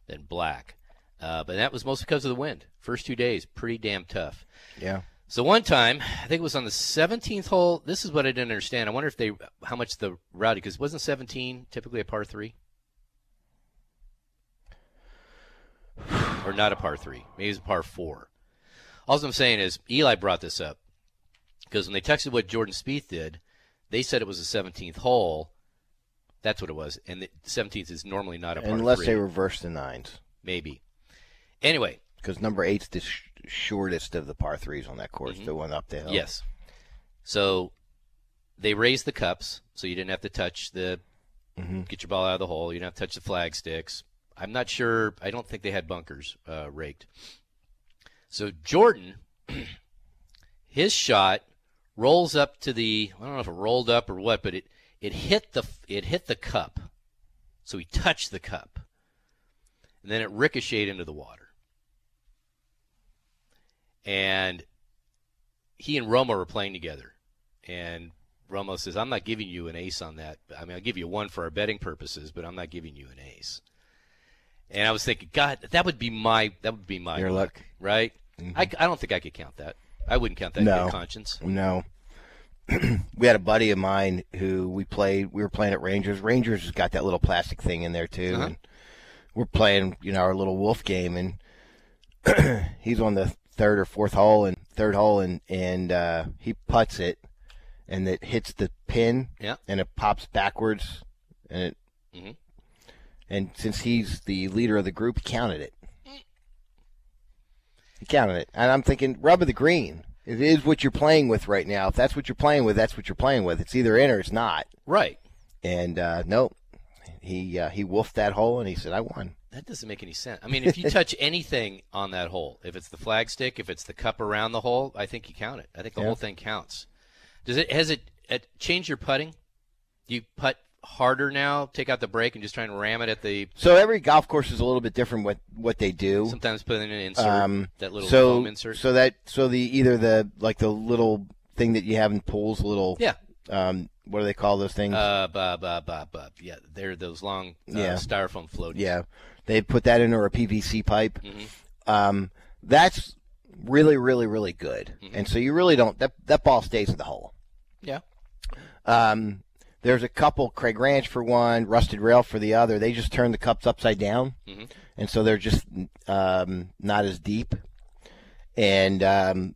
than black. Uh, but that was mostly because of the wind. First two days, pretty damn tough. Yeah. So one time, I think it was on the 17th hole. This is what I didn't understand. I wonder if they how much the rowdy because wasn't 17 typically a par three, or not a par three? Maybe it was a par four. All I'm saying is Eli brought this up because when they texted what Jordan Spieth did, they said it was a 17th hole. That's what it was, and the 17th is normally not a par Unless three. they reverse the nines, maybe. Anyway, because number eight's the sh- shortest of the par threes on that course, the one up the hill. Mm-hmm. Yes. So they raised the cups, so you didn't have to touch the Mhm. get your ball out of the hole. You didn't have to touch the flag sticks. I'm not sure. I don't think they had bunkers uh, raked. So Jordan, his shot rolls up to the. I don't know if it rolled up or what, but it it hit the it hit the cup. So he touched the cup, and then it ricocheted into the water. And he and Romo were playing together, and Romo says, "I'm not giving you an ace on that. I mean, I'll give you one for our betting purposes, but I'm not giving you an ace." And I was thinking, God, that would be my that would be my Your luck. right? I, I don't think I could count that. I wouldn't count that in No. good conscience. No. we had a buddy of mine who we played. We were playing at Rangers. Rangers has got that little plastic thing in there too, Uh-huh. and we're playing, you know, our little wolf game, and he's on the third or fourth hole and third hole, and and uh, he puts it, and it hits the pin, Yeah. and it pops backwards, and it, Mhm. and since he's the leader of the group, he counted it. He counted it, and I'm thinking, rub of the green. It is what you're playing with right now. If that's what you're playing with, that's what you're playing with. It's either in or it's not. Right. And uh, nope, he uh, he wolfed that hole, and he said, "I won." That doesn't make any sense. I mean, if you touch anything on that hole, if it's the flagstick, if it's the cup around the hole, I think you count it. I think the Yeah. whole thing counts. Does it has it, it changed your putting? Do you putt harder now? Take out the break and just try and ram it at the So every golf course is a little bit different what what they do. sometimes put in an insert Um, that little so foam insert. so that so the either the like the little thing that you have in pools, a little yeah. Um, what do they call those things? Uh, ba ba ba ba. Yeah, they're those long uh, Yeah. styrofoam floaties. yeah, they put that into a PVC pipe. Mhm. Um, that's really really really good, Mm-hmm. and so you really don't that that ball stays in the hole. Yeah. Um, there's a couple, Craig Ranch for one, Rusted Rail for the other. They just turn the cups upside down, Mhm. and so they're just um, not as deep. And um,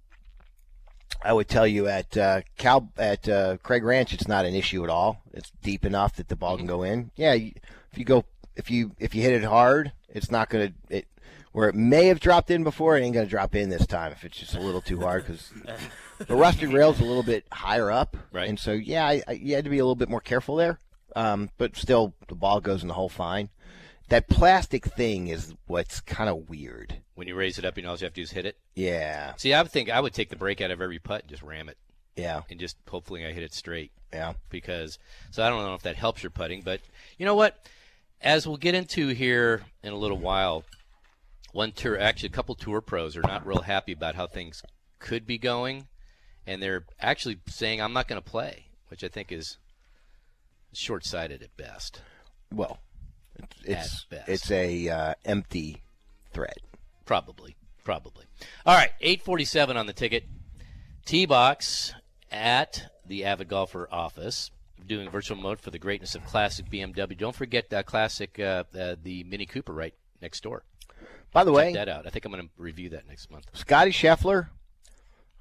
I would tell you at uh, Cal at uh, Craig Ranch, it's not an issue at all. It's deep enough that the ball can go in. Yeah, if you go if you if you hit it hard, it's not going to it where it may have dropped in before. It ain't going to drop in this time if it's just a little too hard because the rusted rail's a little bit higher up, Right. And so yeah, I, I, you had to be a little bit more careful there. Um, but still, the ball goes in the hole fine. That plastic thing is what's kind of weird. When you raise it up, you know all you have to do is hit it. Yeah, See, I would think I would take the break out of every putt and just ram it, yeah, and just hopefully I hit it straight. yeah. because so I don't know if that helps your putting, but you know what? As we'll get into here in a little while, one tour, actually a couple tour pros are not real happy about how things could be going, and they're actually saying I'm not going to play, which I think is short-sighted at best. Well, it's it's, best. it's a uh, empty threat. Probably, probably. All right, 847 on the ticket. T-box at the Avid Golfer office. doing virtual mode for the greatness of classic BMW. Don't forget uh, classic uh, uh, the Mini Cooper right next door. By the way, Check that out. I think I'm going to review that next month. Scotty Scheffler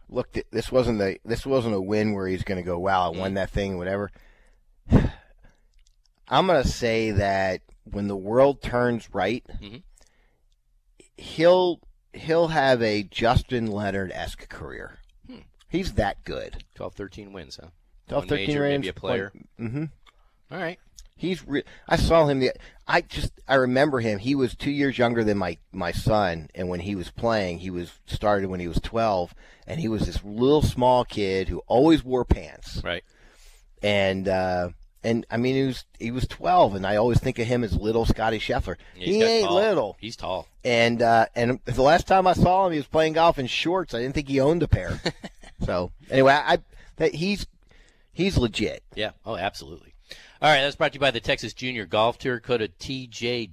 looked. At, this wasn't the. This wasn't a win where he's going to go, "Wow, I won that thing," whatever. I'm going to say that when the world turns right, Mhm. He'll he'll have a Justin Leonard esque career. Hmm. He's that good. 12, 13 wins, huh? 12, One 13 major, range, maybe a player. Mm-hmm. All right. He's. Re- I saw him. The. I just. I remember him. He was two years younger than my my son, and when he was playing, he was started when he was twelve, and he was this little small kid who always wore pants, Right. and uh, and I mean he was he was twelve, and I always think of him as little Scotty Scheffler. Yeah, he ain't tall. little, He's tall. and uh, and the last time I saw him, he was playing golf in shorts. I didn't think he owned a pair. so anyway, I that he's he's legit. Yeah. Oh, absolutely. All right, that's brought to you by the Texas Junior Golf Tour. Go to tjgt.com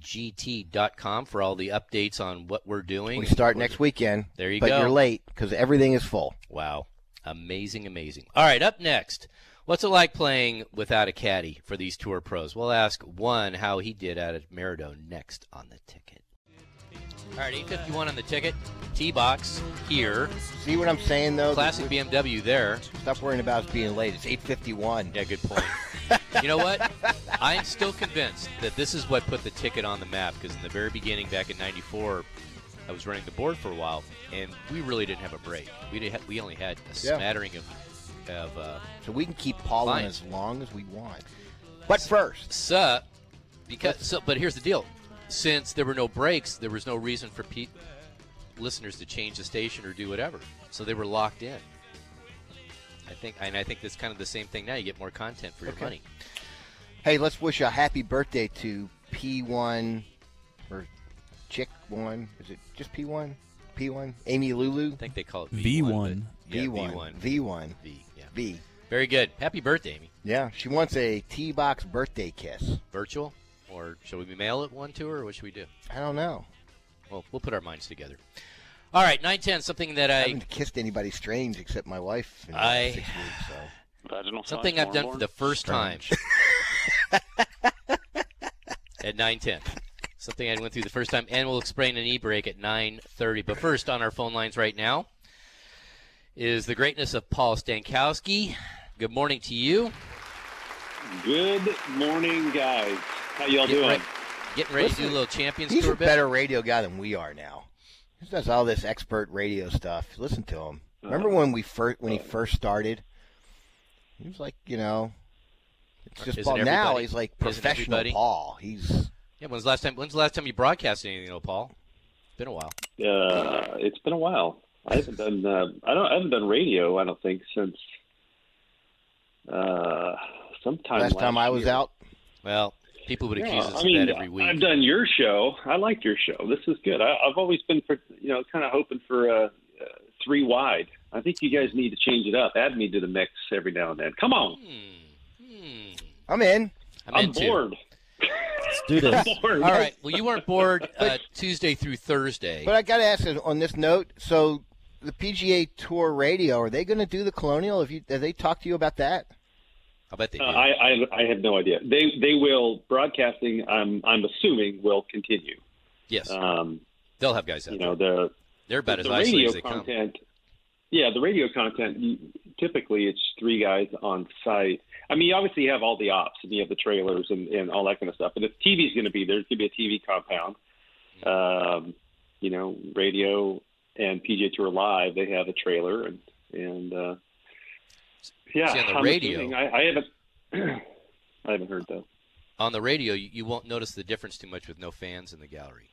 for all the updates on what we're doing. We start next weekend. There you but go. But you're late because everything is full. Wow. Amazing, amazing. All right, up next. What's it like playing without a caddy for these tour pros? We'll ask one how he did out at Maridoe next on the ticket. All right, 851 on the ticket. T box here. See what I'm saying though? Classic BMW there. Stop worrying about us being late. It's 8:51. Yeah, good point. you know what? I'm still convinced that this is what put the ticket on the map because in the very beginning, back in '94, I was running the board for a while, and we really didn't have a break. We did. we only had a Yeah. smattering of of uh, So we can keep Paul on Lines. as long as we want. But first, so because so. But here's the deal: since there were no breaks, there was no reason for pe- listeners to change the station or do whatever. So they were locked in. I think, and I think that's kind of the same thing now. You get more content for your Okay. money. hey, let's wish a happy birthday to P1 or Chick One. Is it just P1? P1? Amy Lulu. I think they call it V1. V1. but- Yeah, V1. V1. V1. V. Yeah. V. Very good. Happy birthday, Amy. Yeah, she wants a T-box birthday kiss. Virtual, or shall we mail it one to her, or what should we do? I don't know. Well, we'll put our minds together. All right, nine ten. Something that I I haven't kissed anybody strange except my wife in I- six weeks. So something I've done for the first time at nine ten. Something I went through the first time, and we'll explain an e-break at nine thirty. But first, on our phone lines right now is the greatness of Paul Stankowski. Good morning to you. Good morning, guys. How y'all Getting doing? ready, getting ready to do a little Champions he's Tour a bet? better radio guy than we are now. He does all this expert radio stuff. Listen to him. Remember when we first when he first started? He was like, you know, it's just Isn't Paul. Now he's like professional? Paul. He's Yeah. When's the last time? When's the last time you broadcast anything, though, Paul? It's been a while. Uh, it's been a while. I haven't done. Uh, I don't. I haven't done radio. I don't think since uh, sometime last time I was year. out. Well, people would accuse Yeah, us I mean, of that every week. I've done your show. I like your show. This is good. I, I've always been, for, you know, kind of hoping for uh, uh, three wide. I think you guys need to change it up. Add me to the mix every now and then. Come on. Hmm. Hmm. I'm in. I'm, I'm into. bored. Let's do this. All right. Well, you weren't bored uh, Tuesday through Thursday. But I got to ask on this note. So the PGA Tour Radio are they going to do the Colonial? Have you have they talked to you about that? I'll bet they do. Uh, I, I I have no idea. They they will broadcasting. I'm I'm assuming will continue. yes, Um, they'll have guys out you there. know the They're about as the isolated radio as they come. content. Yeah, the radio content. Typically, it's three guys on site. I mean, you obviously have all the ops and you have the trailers and, and all that kind of stuff. But if TV's going to be there, there's going to be a TV compound. Um, you know, radio and PGA Tour Live, they have a trailer and and uh, yeah. See, on the I'm radio- I, I haven't. I haven't heard though. On the radio, you, you won't notice the difference too much with no fans in the gallery,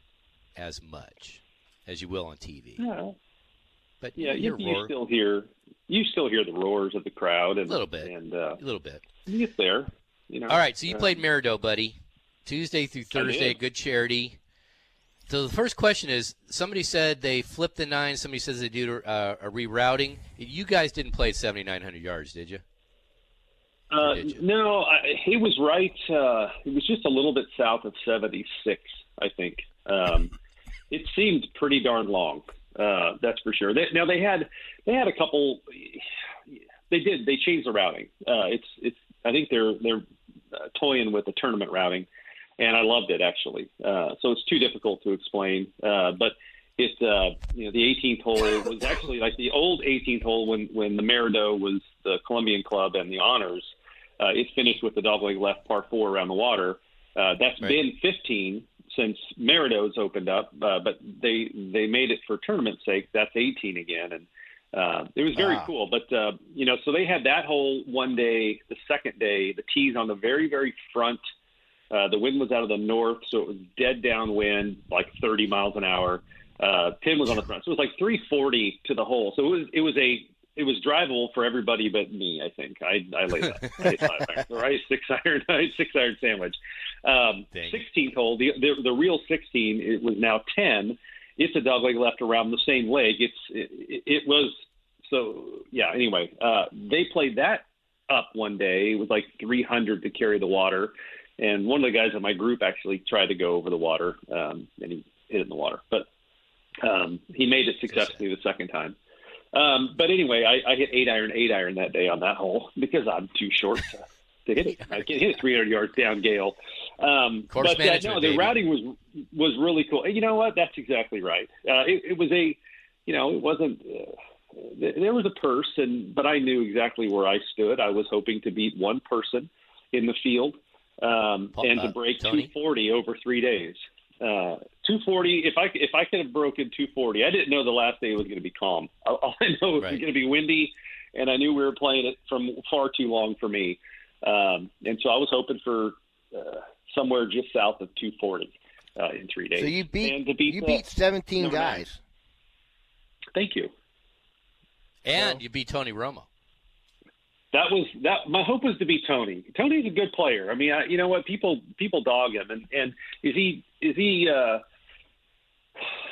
as much as you will on TV. Yeah, But yeah. you You, you still hear you still hear the roars of the crowd and A little bit. and uh, a little bit. it's there. You know. All right, so you Uh, played Maridoe, buddy. Tuesday through Thursday, good charity. So the first question is: Somebody said they flipped the nine. Somebody says they do uh, a rerouting. You guys didn't play 7,900 yards, did you? Uh, did you? no, I, he was right. Uh, it was just a little bit south of 76, I think. Um, it seemed pretty darn long. Uh, that's for sure. They, now they had they had a couple they did. They changed the routing. Uh, it's it's. I think they're they're uh, toying with the tournament routing, and I loved it actually. Uh, so it's too difficult to explain, uh, but it uh, you know the 18th hole was actually like the old 18th hole when when the Maridoe was the Columbian Club and the Honors. Uh, it finished with the dogleg left par four around the water. Uh, that's Right. been 15 since Maridoe's opened up, uh, but they they made it for tournament's sake. That's 18 again, and uh, it was very Ah. cool. But uh, you know, so they had that hole one day. The second day, the tees on the very very front. Uh, the wind was out of the north, so it was dead downwind, like 30 miles an hour. Uh, pin was on the front, so it was like 340 to the hole. So it was it was a it was drivable for everybody but me. I think I I laid that I five iron, right? Six iron, I six iron sandwich. Um, Dang. 16th hole, the, the the real 16, it was now 10. It's a dog leg left around the same leg. It's it, it was so yeah. Anyway, uh, they played that up one day. It was like 300 to carry the water, and one of the guys in my group actually tried to go over the water, um, and he hit it in the water, but um, he made it successfully the second time. Um, but anyway, I, I hit eight iron, eight iron that day on that hole because I'm too short to, to hit it. I can hit it 300 yards down gale. Um, Course but uh, no, the baby. routing was was really cool. You know what? That's exactly right. Uh, it, it was a, you know, it wasn't. Uh, th- there was a purse, and but I knew exactly where I stood. I was hoping to beat one person in the field um, Paul- and to uh, break Tony? 240 over three days. Uh, 240. If I if I could have broken 240, I didn't know the last day was going to be calm. All all I know it was going to be windy, and I knew we were playing it from far too long for me. Um, and so I was hoping for uh, somewhere just south of 240 uh, in three days. So you beat and to beat you the- beat 17 number nine. guys. Thank you. And you beat Tony Romo. That was that. My hope was to be Tony. Tony's a good player. I mean, I, you know what? People people dog him, and and is he is he uh,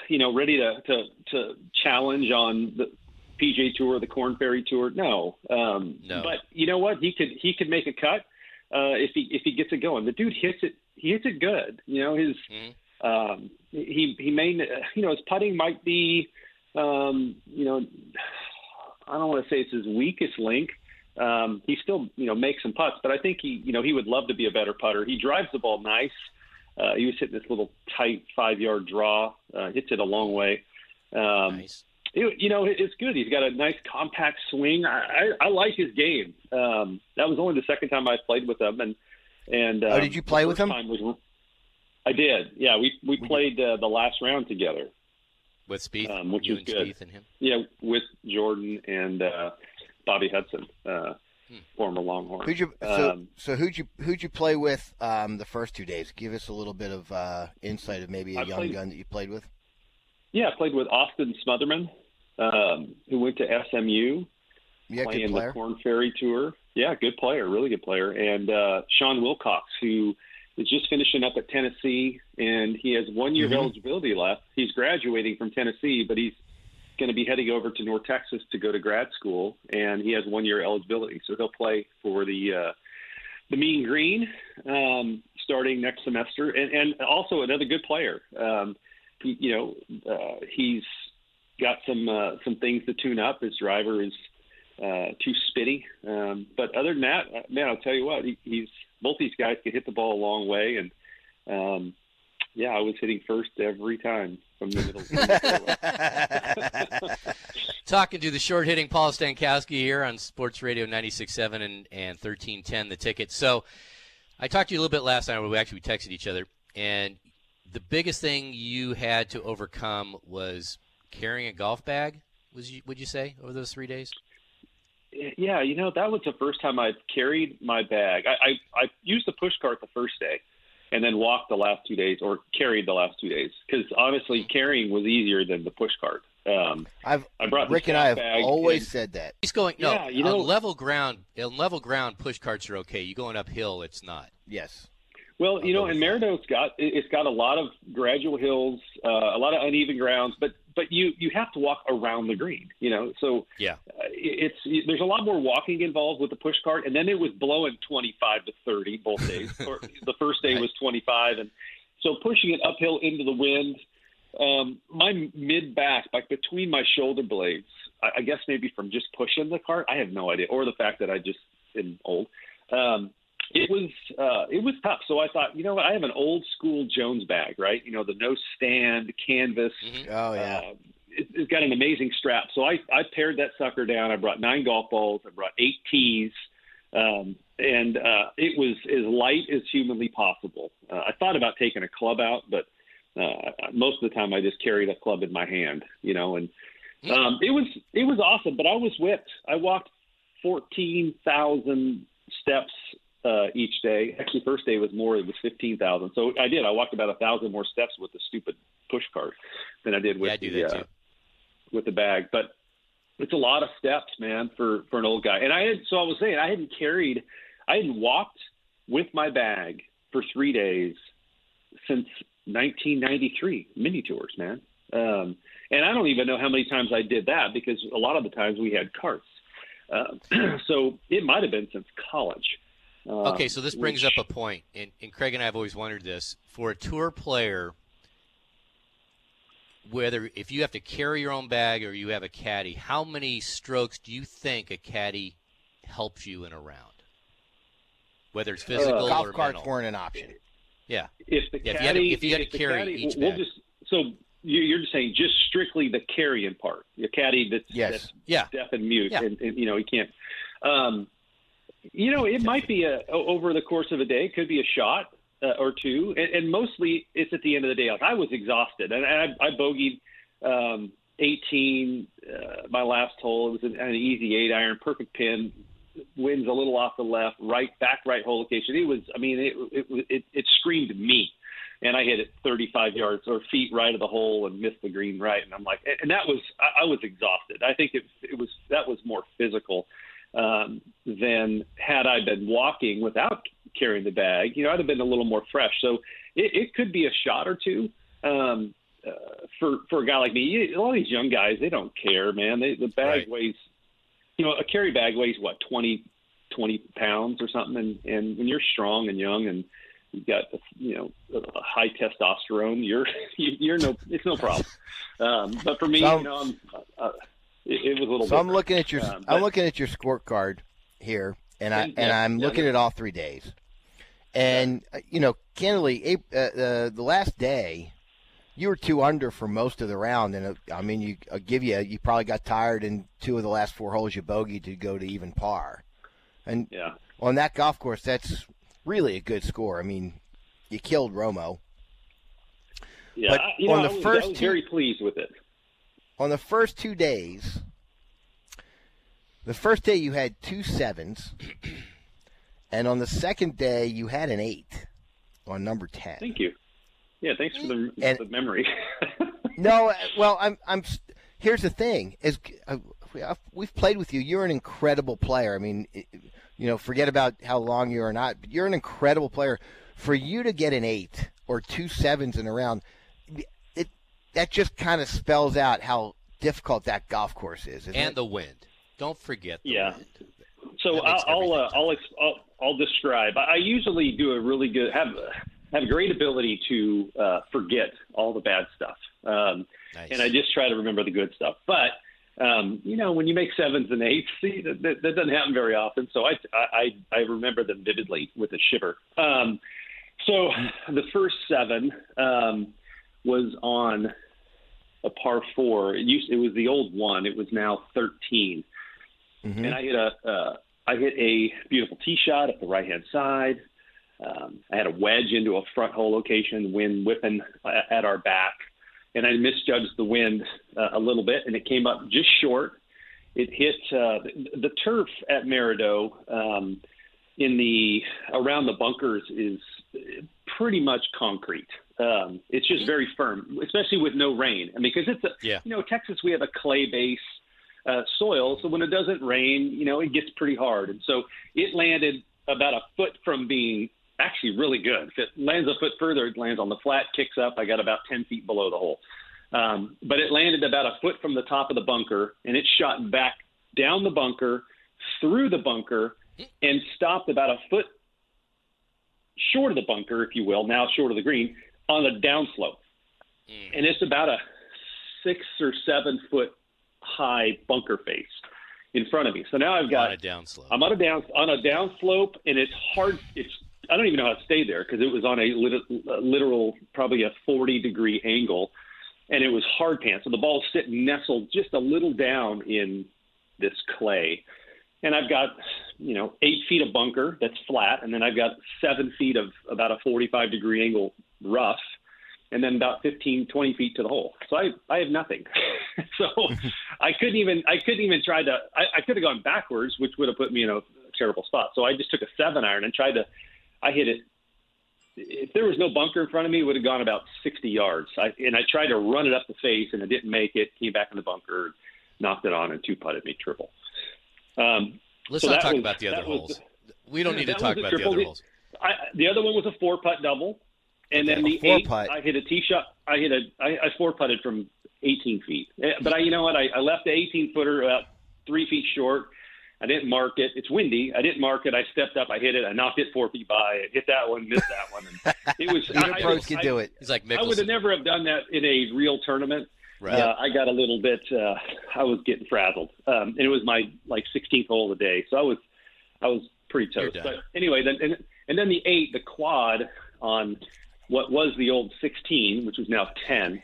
you know ready to to to challenge on the PGA Tour, the Corn Ferry Tour? No. Um, No. But you know what? He could he could make a cut uh, if he if he gets it going. The dude hits it. He hits it good. You know his. Mhm. Um, he he may you know his putting might be um, you know I don't want to say it's his weakest link. Um, he still, you know, makes some putts, but I think he, you know, he would love to be a better putter. He drives the ball nice. Uh, he was hitting this little tight five-yard draw, uh, hits it a long way. Um, Nice. it, you know, it's good. He's got a nice compact swing. I, I, I like his game. Um, that was only the second time I played with him, and and Oh, um, did you play with him? Was, I did. Yeah, we we played uh, the last round together. With Spieth, Um, which you is and good. Spieth and him. Yeah, with Jordan and uh, Bobby Hudson, uh, Hmm. former Longhorn. Who'd you so, Um, so who'd you who'd you play with um, the first two days? Give us a little bit of uh, insight of maybe a I young played- gun that you played with. Yeah, I played with Austin Smotherman, um, who went to SMU, Yeah, playing good the Corn Ferry Tour. Yeah, good player, really good player. And uh, Sean Wilcox, who is just finishing up at Tennessee, and he has one year Mhm. of eligibility left. He's graduating from Tennessee, but he's going to be heading over to North Texas to go to grad school, and he has one year eligibility, so he'll play for the uh, the Mean Green um, starting next semester, and, and also another good player. Um, he, you know, uh, he's got some uh, some things to tune up. His driver is uh, too spitty, um, but other than that, uh, man, I'll tell you what, he, he's both these guys can hit the ball a long way, and um, yeah, I was hitting first every time from the middle. Talking to the short hitting Paul Stankowski here on Sports Radio 96.7 and, and 1310, the ticket. So I talked to you a little bit last night where we actually texted each other, and the biggest thing you had to overcome was carrying a golf bag, was you, would you say, over those three days? Yeah, you know that was the first time I've carried my bag. I, I I used the push cart the first day, and then walked the last two days, or carried the last two days. Because honestly, carrying was easier than the push cart. Um, I've I brought Rick and I have always and- said that. He's going, no, Yeah, you know- on level ground, on level ground, push carts are okay. You're going uphill, it's not. Yes. Well, you I'll know, go and with that. Maridoe's got it- it's got a lot of gradual hills, uh, a lot of uneven grounds, but but you you have to walk around the green, you know. So Yeah. uh, it's there's a lot more walking involved with the push cart, and then it was blowing 25 to 30 both days. or the first day Right. was 25, and so pushing it uphill into the wind um, my mid back, like between my shoulder blades, I, I guess maybe from just pushing the cart, I have no idea, or the fact that I just am old. Um, it was uh, it was tough. So I thought, you know what, I have an old school Jones bag, right? You know, the no stand canvas. Oh yeah. Uh, it, it's got an amazing strap. So I, I pared that sucker down. I brought nine golf balls. I brought eight tees. Um, and uh, it was as light as humanly possible. Uh, I thought about taking a club out, but uh, most of the time I just carried a club in my hand, you know, and um, it was it was awesome. But I was whipped. I walked fourteen thousand steps uh, each day. Actually, first day was more; it was fifteen thousand. So I did. I walked about a thousand more steps with the stupid push cart than I did with Yeah, I the uh, with the bag. But it's a lot of steps, man, for for an old guy. And I had so I was saying I hadn't carried, I hadn't walked with my bag for three days since 1993 mini tours, man. Um, and I don't even know how many times I did that because a lot of the times we had carts. Uh, so it might have been since college. Uh, Okay, so this brings which- up a point, and, and Craig and I have always wondered this: for a tour player, whether if you have to carry your own bag or you have a caddy, how many strokes do you think a caddy helps you in a round? Whether it's physical golf or carts mental. weren't an option. Yeah, if the Yeah, if you had to- caddy, if you had to carry caddy- each we'll bag. just so you- you're just saying just strictly the carrying part. Your caddy that's, Yes. that's yeah. deaf and mute, Yeah. and, and you know he can't. Um, you know, it might be a over the course of a day. Could be a shot uh, or two, and, and mostly it's at the end of the day. Like I was exhausted, and I, I bogeyed um, 18 uh, my last hole. It was an, an easy eight iron, perfect pin. Winds a little off the left, right back right hole location. It was, I mean, it it it, it screamed me and I hit it 35 yards or feet right of the hole and missed the green right. And I'm like, and that was, I, I was exhausted. I think it, it was, that was more physical um, than had I been walking without carrying the bag. You know, I'd have been a little more fresh. So it, it could be a shot or two. Um, uh, for for a guy like me, you, all these young guys, they don't care, man. They, the bag Right. weighs, you know, a carry bag weighs what 20, 20 pounds or something, and and when you're strong and young and you've got you know a high testosterone, you're you- you're no it's no problem. Um, but for me, you know, I'm, uh, it, it was a little. So I'm looking at your Um, I'm looking at your scorecard here, and I Yeah, and I'm yeah, looking yeah. at all three days. And uh, you know, candidly, uh, uh, the last day, you were two under for most of the round, and uh, I mean, you I'll give you you probably got tired in two of the last four holes you bogeyed to go to even par. And Yeah. on that golf course, that's really a good score. I mean, you killed Romo. Yeah, But I- you know, on the I was, first I was very pleased with it. On the first two days, the first day you had two sevens, and on the second day you had an eight on number ten. Thank you. Yeah, thanks for the, And- the memory. No, uh, well, I'm. I'm. Here's the thing: is uh, we've played with you. You're an incredible player. I mean, you know, forget about how long you are not, but you're an incredible player. For you to get an eight or two sevens in a round, that just kind of spells out how difficult that golf course is. Isn't and it? the wind. Don't forget the Yeah. wind. So I'll I'll, uh. I'll, ex- I'll I'll describe. I I usually do a really good have have a great ability to uh, forget all the bad stuff, um, Nice. and I just try to remember the good stuff. But um, you know, when you make sevens and eights, see that, that, that doesn't happen very often. So I I I remember them vividly with a shiver. Um, so the first seven um, was on a par four. It used it was the old one. It was now thirteen Mhm. and I hit a uh, I hit a beautiful tee shot at the right hand side. Um, I had a wedge into a front hole location, wind whipping at our back, and I misjudged the wind uh, a little bit, and it came up just short. It hit uh, the, the turf at Maridoe um, in the around the bunkers is pretty much concrete. Um, it's just very firm, especially with no rain. I mean, because it's a Yeah. you know Texas we have a clay base uh, soil, so when it doesn't rain, you know it gets pretty hard, and so it landed about a foot from being actually really good. If it lands a foot further, it lands on the flat, kicks up. I got about ten feet below the hole, um, but it landed about a foot from the top of the bunker, and it shot back down the bunker, through the bunker, and stopped about a foot short of the bunker, if you will, now short of the green, on a downslope. Hmm. and it's about a six or seven foot high bunker face in front of me. So now I've On got a downslope. I'm on a down on a down slope, and it's hard. It's I don't even know how to stay there because it was on a, lit- a literal probably a 40 degree angle, and it was hard pan. So the ball's sitting nestled just a little down in this clay, and I've got you know eight feet of bunker that's flat, and then I've got seven feet of about a 45 degree angle rough. And then about 15, 20 feet to the hole. So I, I have nothing. so I couldn't even I couldn't even try to I, I could have gone backwards, which would have put me in a terrible spot. So I just took a seven iron and tried to I hit it if there was no bunker in front of me, it would have gone about sixty yards. I, and I tried to run it up the face and I didn't make it, came back in the bunker, knocked it on and two putted me triple. Um Let's so not talk was- about the other holes. we don't need to talk about the other holes. I, the other one was a four putt double, and then the eight, putt. I hit a tee shot. I hit a I, I four putted from 18 feet, Eh, but I you know what I, I left the 18 footer about three feet short. I didn't mark it. It's windy. I didn't mark it. I stepped up. I hit it. I knocked it four feet by. I hit that one, missed that one. And it was Even I, pros I, can I, do it. He's like I would have never have done that in a real tournament. Right. Uh, I got a little bit. Uh, I was getting frazzled, um, and it was my like 16th hole of the day, so I was I was pretty toast. But anyway, then and, and then the eight, the quad on what was the old 16, which was now 10.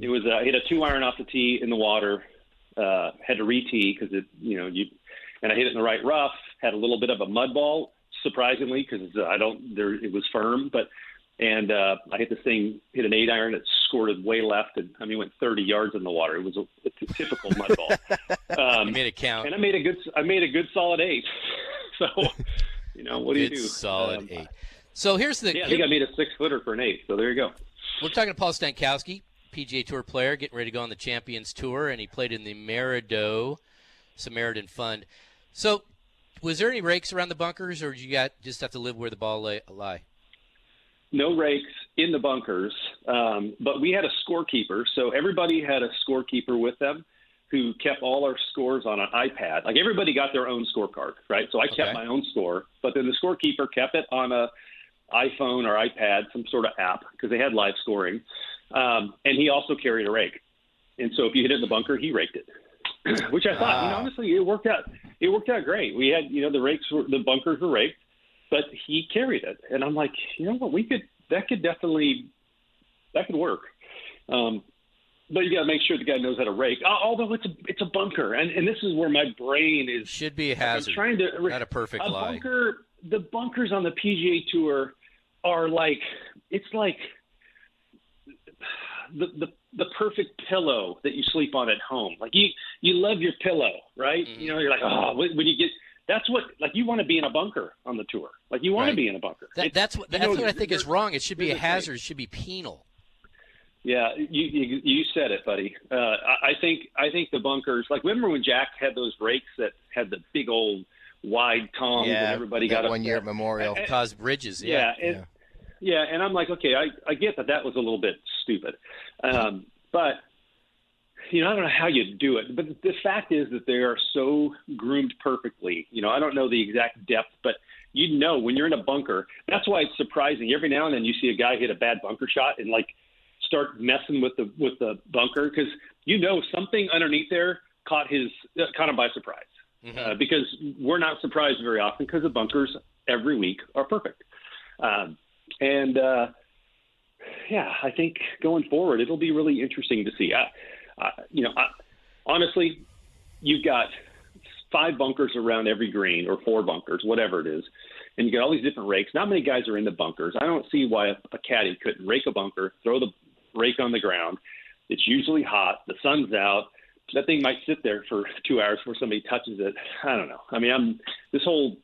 It was uh, I hit a two iron off the tee in the water. Uh, had to re-tee because it, you know, you and I hit it in the right rough. Had a little bit of a mud ball, surprisingly, because uh, I don't there. It was firm, but and uh, I hit this thing, hit an eight iron it squirted way left, and I mean went 30 yards in the water. It was a, a typical mud ball. Um, You made it count. and I made a good, I made a good solid eight. so, you know, what do you do? solid Um, eight. So here's the. Yeah, I think I made a six footer for an eight. So there you go. We're talking to Paul Stankowski, PGA Tour player, getting ready to go on the Champions Tour, and he played in the Maridoe Samaritan Fund. So, was there any rakes around the bunkers, or did you got just have to live where the ball lay, lie? no rakes in the bunkers, um, but we had a scorekeeper. So everybody had a scorekeeper with them who kept all our scores on an iPad. Like everybody got their own scorecard, right? So I kept Okay. my own score, but then the scorekeeper kept it on a iPhone or iPad, some sort of app, because they had live scoring. Um, and he also carried a rake. And so if you hit it in the bunker, he raked it. Which I thought, you know, honestly, it worked out. It worked out great. We had, you know, the rakes were the bunkers were raked, but he carried it, and I'm like, you know what, we could that could definitely that could work. Um, but you got to make sure the guy knows how to rake. Al- Although it's a it's a bunker, and and this is where my brain is Should be a I'm hazard, trying to not a perfect a lie. bunker. The bunkers on the PGA Tour are like it's like the the the perfect pillow that you sleep on at home. Like you you love your pillow, right? Mhm. You know, you're like oh when when you get that's what like you want to be in a bunker on the tour. Like you want Right. to be in a bunker. That, that's what you that's know, what I think is wrong. It should be a hazard. It should be penal. Yeah, you, you you said it, buddy. Uh, I, I think I think the bunkers. Like remember when Jack had those rakes that had the big old wide tongs and yeah, everybody that got one upset? year at Memorial. Cause bridges. Yeah, Yeah. and, yeah. and I'm like, okay, I, I get that that was a little bit stupid, um, but you know, I don't know how you do it. But the fact is that they are so groomed perfectly. You know, I don't know the exact depth, but you know when you're in a bunker. That's why it's surprising. Every now and then you see a guy hit a bad bunker shot and like start messing with the with the bunker because you know something underneath there caught his uh, caught him by surprise Mhm. uh, because we're not surprised very often because the bunkers every week are perfect. Um, and uh, yeah, I think going forward it'll be really interesting to see. I, I, you know, I, honestly, you've got five bunkers around every green or four bunkers, whatever it is, and you got all these different rakes. Not many guys are in the bunkers. I don't see why a, a caddy couldn't rake a bunker, throw the rake on the ground. It's usually hot. The sun's out. That thing might sit there for two hours before somebody touches it. I don't know. I mean, I'm this whole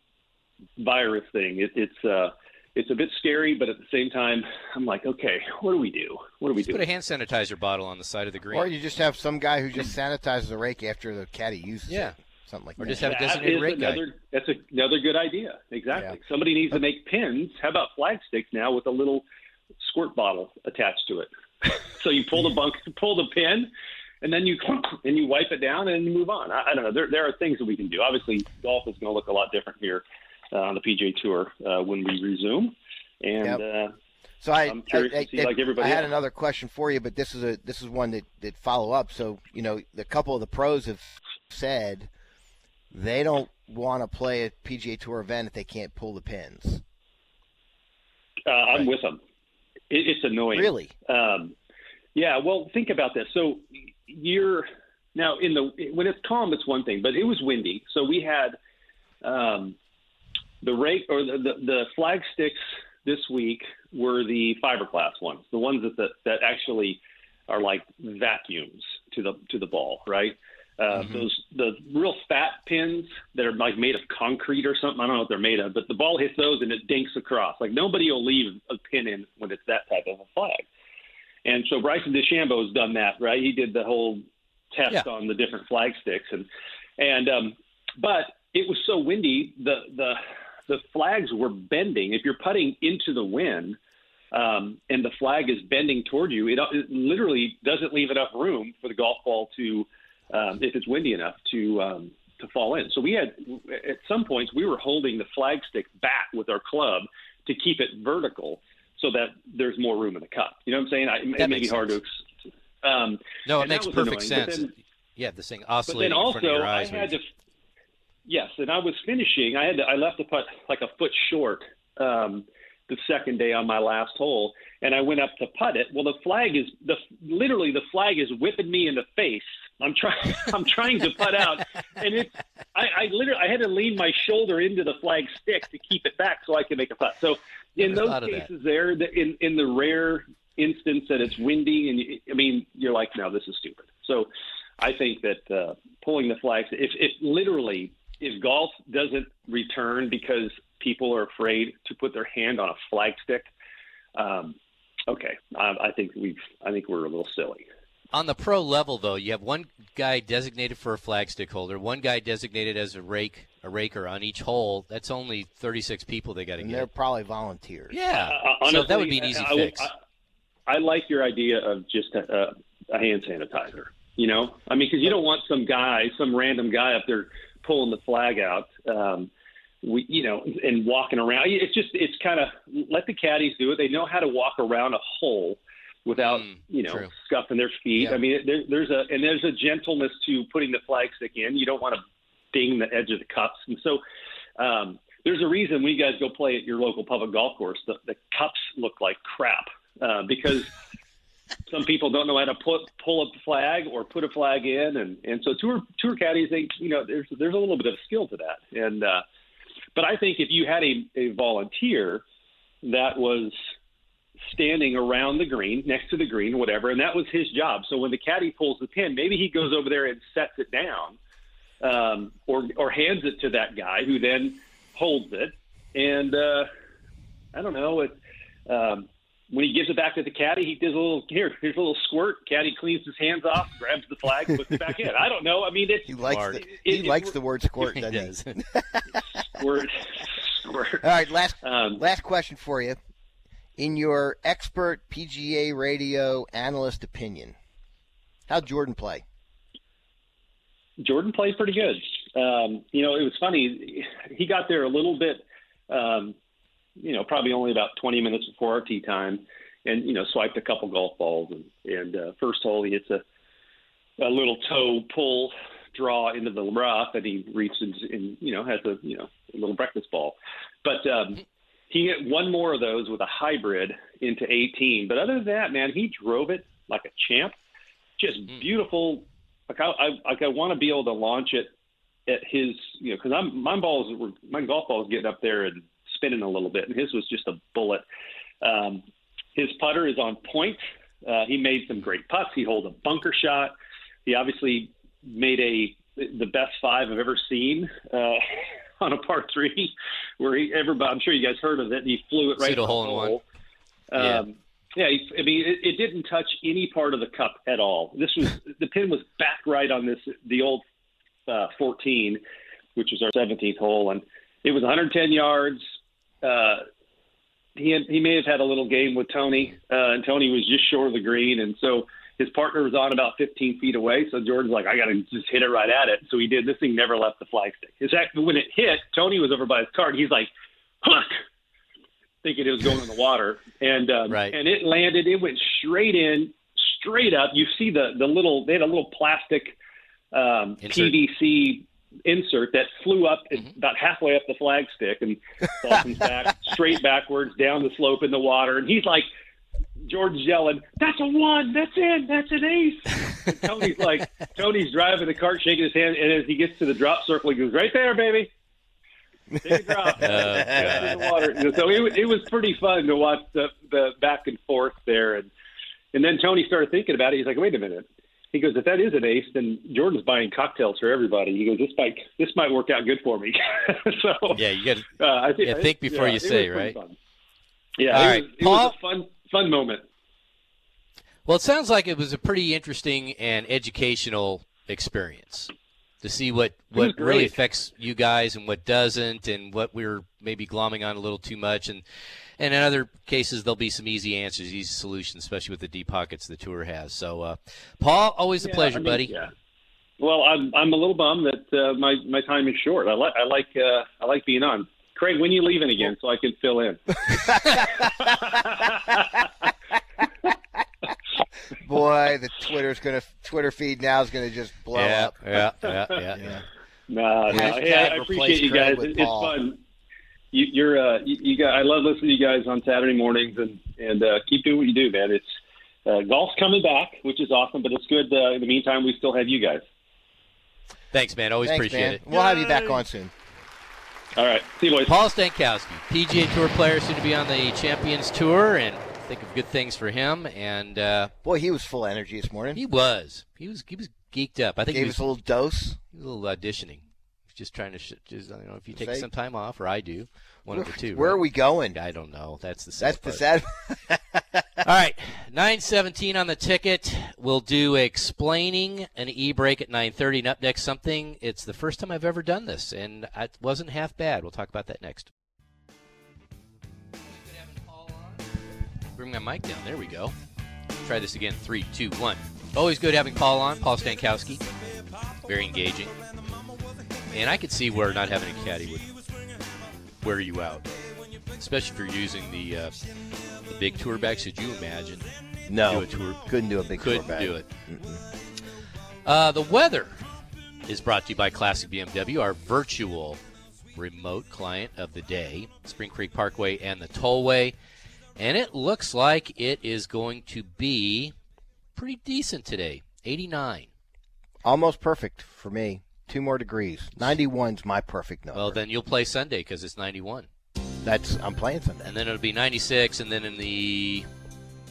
virus thing. It, it's uh, it's a bit scary, but at the same time, I'm like, okay, what do we do? What do we Just do? put a hand sanitizer bottle on the side of the green. Or you just have some guy who just sanitizes the rake after the caddy uses Yeah. it. Something like that. Or that. just have a That designated is rake guy. That's another good idea. Exactly. Yeah. Somebody needs to make pins. How about flag sticks now with a little squirt bottle attached to it? so you pull the bunk, pull the pin, and then you and you wipe it down and you move on. I, I don't know. There there are things that we can do. Obviously, golf is going to look a lot different here uh, on the PGA Tour uh, when we resume. And Yep. uh, So I, I'm curious I, I, to see, like everybody I had else. another question for you, but this is a this is one that that follow up. So you know, a couple of the pros have said they don't want to play a PGA Tour event if they can't pull the pins. Uh, I'm Right. with them. It, it's annoying. Really? Um, yeah. Well, think about this. So you're now in the when it's calm, it's one thing, but it was windy, so we had um, the rake or the, the the flag sticks this week were the fiberglass ones, the ones that that, that actually are like vacuums to the to the ball, right? Uh, Those the real fat pins that are like made of concrete or something. I don't know what they're made of, but the ball hits those and it dinks across. Like nobody will leave a pin in when it's that type of a flag. And so Bryson DeChambeau has done that, right? He did the whole test Yeah. on the different flag sticks, and and um, but it was so windy, the the the flags were bending. If you're putting into the wind, um, and the flag is bending toward you, it, it literally doesn't leave enough room for the golf ball to, um, if it's windy enough, to um, to fall in. So we had at some points we were holding the flag stick back with our club to keep it vertical so that there's more room in the cup. You know what I'm saying? I, it may be makes hard to. Um, No, it makes perfect annoying. Sense. then- yeah, this thing but then oscillating in also, front of your I eyes. when had to. Yes, and I was finishing. I had to, I left the putt like a foot short um, the second day on my last hole, and I went up to putt it. Well, the flag is the literally the flag is whipping me in the face. I'm trying. I'm trying to putt out, and it. I, I literally I had to lean my shoulder into the flag stick to keep it back so I could make a putt. So in Never those thought of that. cases, there the, in in the rare instance that it's windy, and you, I mean you're like, no, this is stupid. So I think that uh, pulling the flags, if, if literally, if golf doesn't return because people are afraid to put their hand on a flag stick, um, okay, I, I think we've, I think we're a little silly. On the pro level, though, you have one guy designated for a flagstick holder, one guy designated as a rake, a raker on each hole. That's only 36 people they got to And they're probably volunteers. Yeah, Uh, so that would be an easy I, I- fix. I, I like your idea of just a, a hand sanitizer. You know, I mean, because you don't want some guy, some random guy up there pulling the flag out. Um, we, you know, and walking around. It's just, it's kind of let the caddies do it. They know how to walk around a hole without, Mm, you know, true. scuffing their feet. Yeah. I mean, there, there's a and there's a gentleness to putting the flagstick in. You don't want to ding the edge of the cups, and so. Um, there's a reason when you guys go play at your local public golf course, the, the cups look like crap uh, because some people don't know how to put pull a flag or put a flag in, and and so tour tour caddies, they you know there's there's a little bit of skill to that, and uh, but I think if you had a, a volunteer that was standing around the green, next to the green, whatever, and that was his job. So when the caddy pulls the pin, maybe he goes over there and sets it down, um, or or hands it to that guy who then holds it, and uh, I don't know. It, um, when he gives it back to the caddy, he does a little here. Here's a little squirt. Caddy cleans his hands off, grabs the flag, puts it back in. I don't know. I mean, it's He likes Smart. the, It- he it- likes the word squirt, He doesn't he? does. squirt, squirt. All right, last Um, last question for you. In your expert PGA radio analyst opinion, how'd Jordan play? Jordan played pretty good. Um, you know, it was funny. He got there a little bit, um, you know, probably only about 20 minutes before our tee time, and you know, swiped a couple golf balls. And, and uh, first hole, he hits a a little toe pull draw into the rough, and he reaches and you know has a you know a little breakfast ball. But um, he hit one more of those with a hybrid into 18. But other than that, man, he drove it like a champ. Just beautiful. Like I, I like I want to be able to launch it at his, you know, because I'm my balls were my golf ball was getting up there and spinning a little bit, and his was just a bullet. Um, his putter is on point. Uh, he made some great putts. He holed a bunker shot. He obviously made a the best five I've ever seen uh, on a par three, where he everybody I'm sure you guys heard of it. He flew it right the hole in one. hole. Yeah. Um, yeah, I mean, it, it didn't touch any part of the cup at all. This was the pin was back right on this the old uh, 14, which was our 17th hole, and it was 110 yards. Uh, he had, he may have had a little game with Tony, uh, and Tony was just short of the green, and so his partner was on about 15 feet away. So Jordan's like, I got to just hit it right at it. So he did. This thing never left the flagstick. In fact, when it hit, Tony was over by his cart. He's like, hook. thinking it was going in the water, and um, Right. and it landed. It went straight in, straight up. You see the the little they had a little plastic um, Insert. PVC insert that flew up Mm-hmm. about halfway up the flagstick and back straight backwards down the slope in the water, and he's like. George's yelling, "That's a one! That's in! That's an ace!" And Tony's like, Tony's driving the cart, shaking his hand, and as he gets to the drop circle, he goes, "Right there, baby." Take a drop. Oh, in the water. So it, it was pretty fun to watch the, the back and forth there, and and then Tony started thinking about it. He's like, "Wait a minute." He goes, "If that is an ace, then Jordan's buying cocktails for everybody." He goes, "This might this might work out good for me." so Yeah, you got to uh, I think, Yeah, think before you say, right? Fun. Yeah, All it, right, was, it Paul? was a fun fun moment. Well, it sounds like it was a pretty interesting and educational experience to see what, what really affects you guys and what doesn't, and what we're maybe glomming on a little too much. And, and in other cases, there'll be some easy answers, easy solutions, especially with the deep pockets the tour has. So, uh, Paul, always a Yeah, pleasure, I mean, buddy. Yeah. Well, I'm I'm a little bummed that uh, my my time is short. I like I like uh, I like being on. Craig, when you leaving again, so I can fill in. Boy, the Twitter's gonna Twitter feed now is gonna just blow yeah, up. yeah, yeah, yeah, Yeah. No, no. Hey, I replace appreciate you Craig guys. It- It's Paul. fun. You, you're uh, you, you guys. I love listening to you guys on Saturday mornings, and and uh, keep doing what you do, man. It's uh, golf's coming back, which is awesome, but it's good. Uh, in the meantime, we still have you guys. Thanks, man. Always Thanks, appreciate man. it. We'll have you back on soon. All right, see you boys. Paul Stankowski, PGA Tour player, soon to be on the Champions Tour, and think of good things for him. And uh, Boy, he was full of energy this morning. he was, he was, he was geeked up. I think he Gave was us a little dose. He was a little auditioning. Just trying to, sh- just, I don't know if you take Say- some time off or I do, one of the two. Where right? are we going? I don't know. That's the sad That's the sad. All right, nine seventeen on the ticket. We'll do explaining an e-break at nine thirty, and up next something. It's the first time I've ever done this, and it wasn't half bad. We'll talk about that next. Bring my mic down. There we go. Try this again. Three, two, one. Always good having Paul on. Paul Stankowski. Very engaging. And I could see where not having a caddy would wear you out, especially if you're using the uh, the big tour bags. Could you imagine? no, Do a tour. couldn't do a big tour Couldn't bag. do it. Uh, the weather is brought to you by Classic BMW, our virtual remote client of the day, Spring Creek Parkway and the Tollway. And it looks like it is going to be pretty decent today 89. Almost perfect for me. Two more degrees. 91's my perfect number. Well, then you'll play Sunday because it's 91. That's I'm playing Sunday. And then it'll be 96, and then in the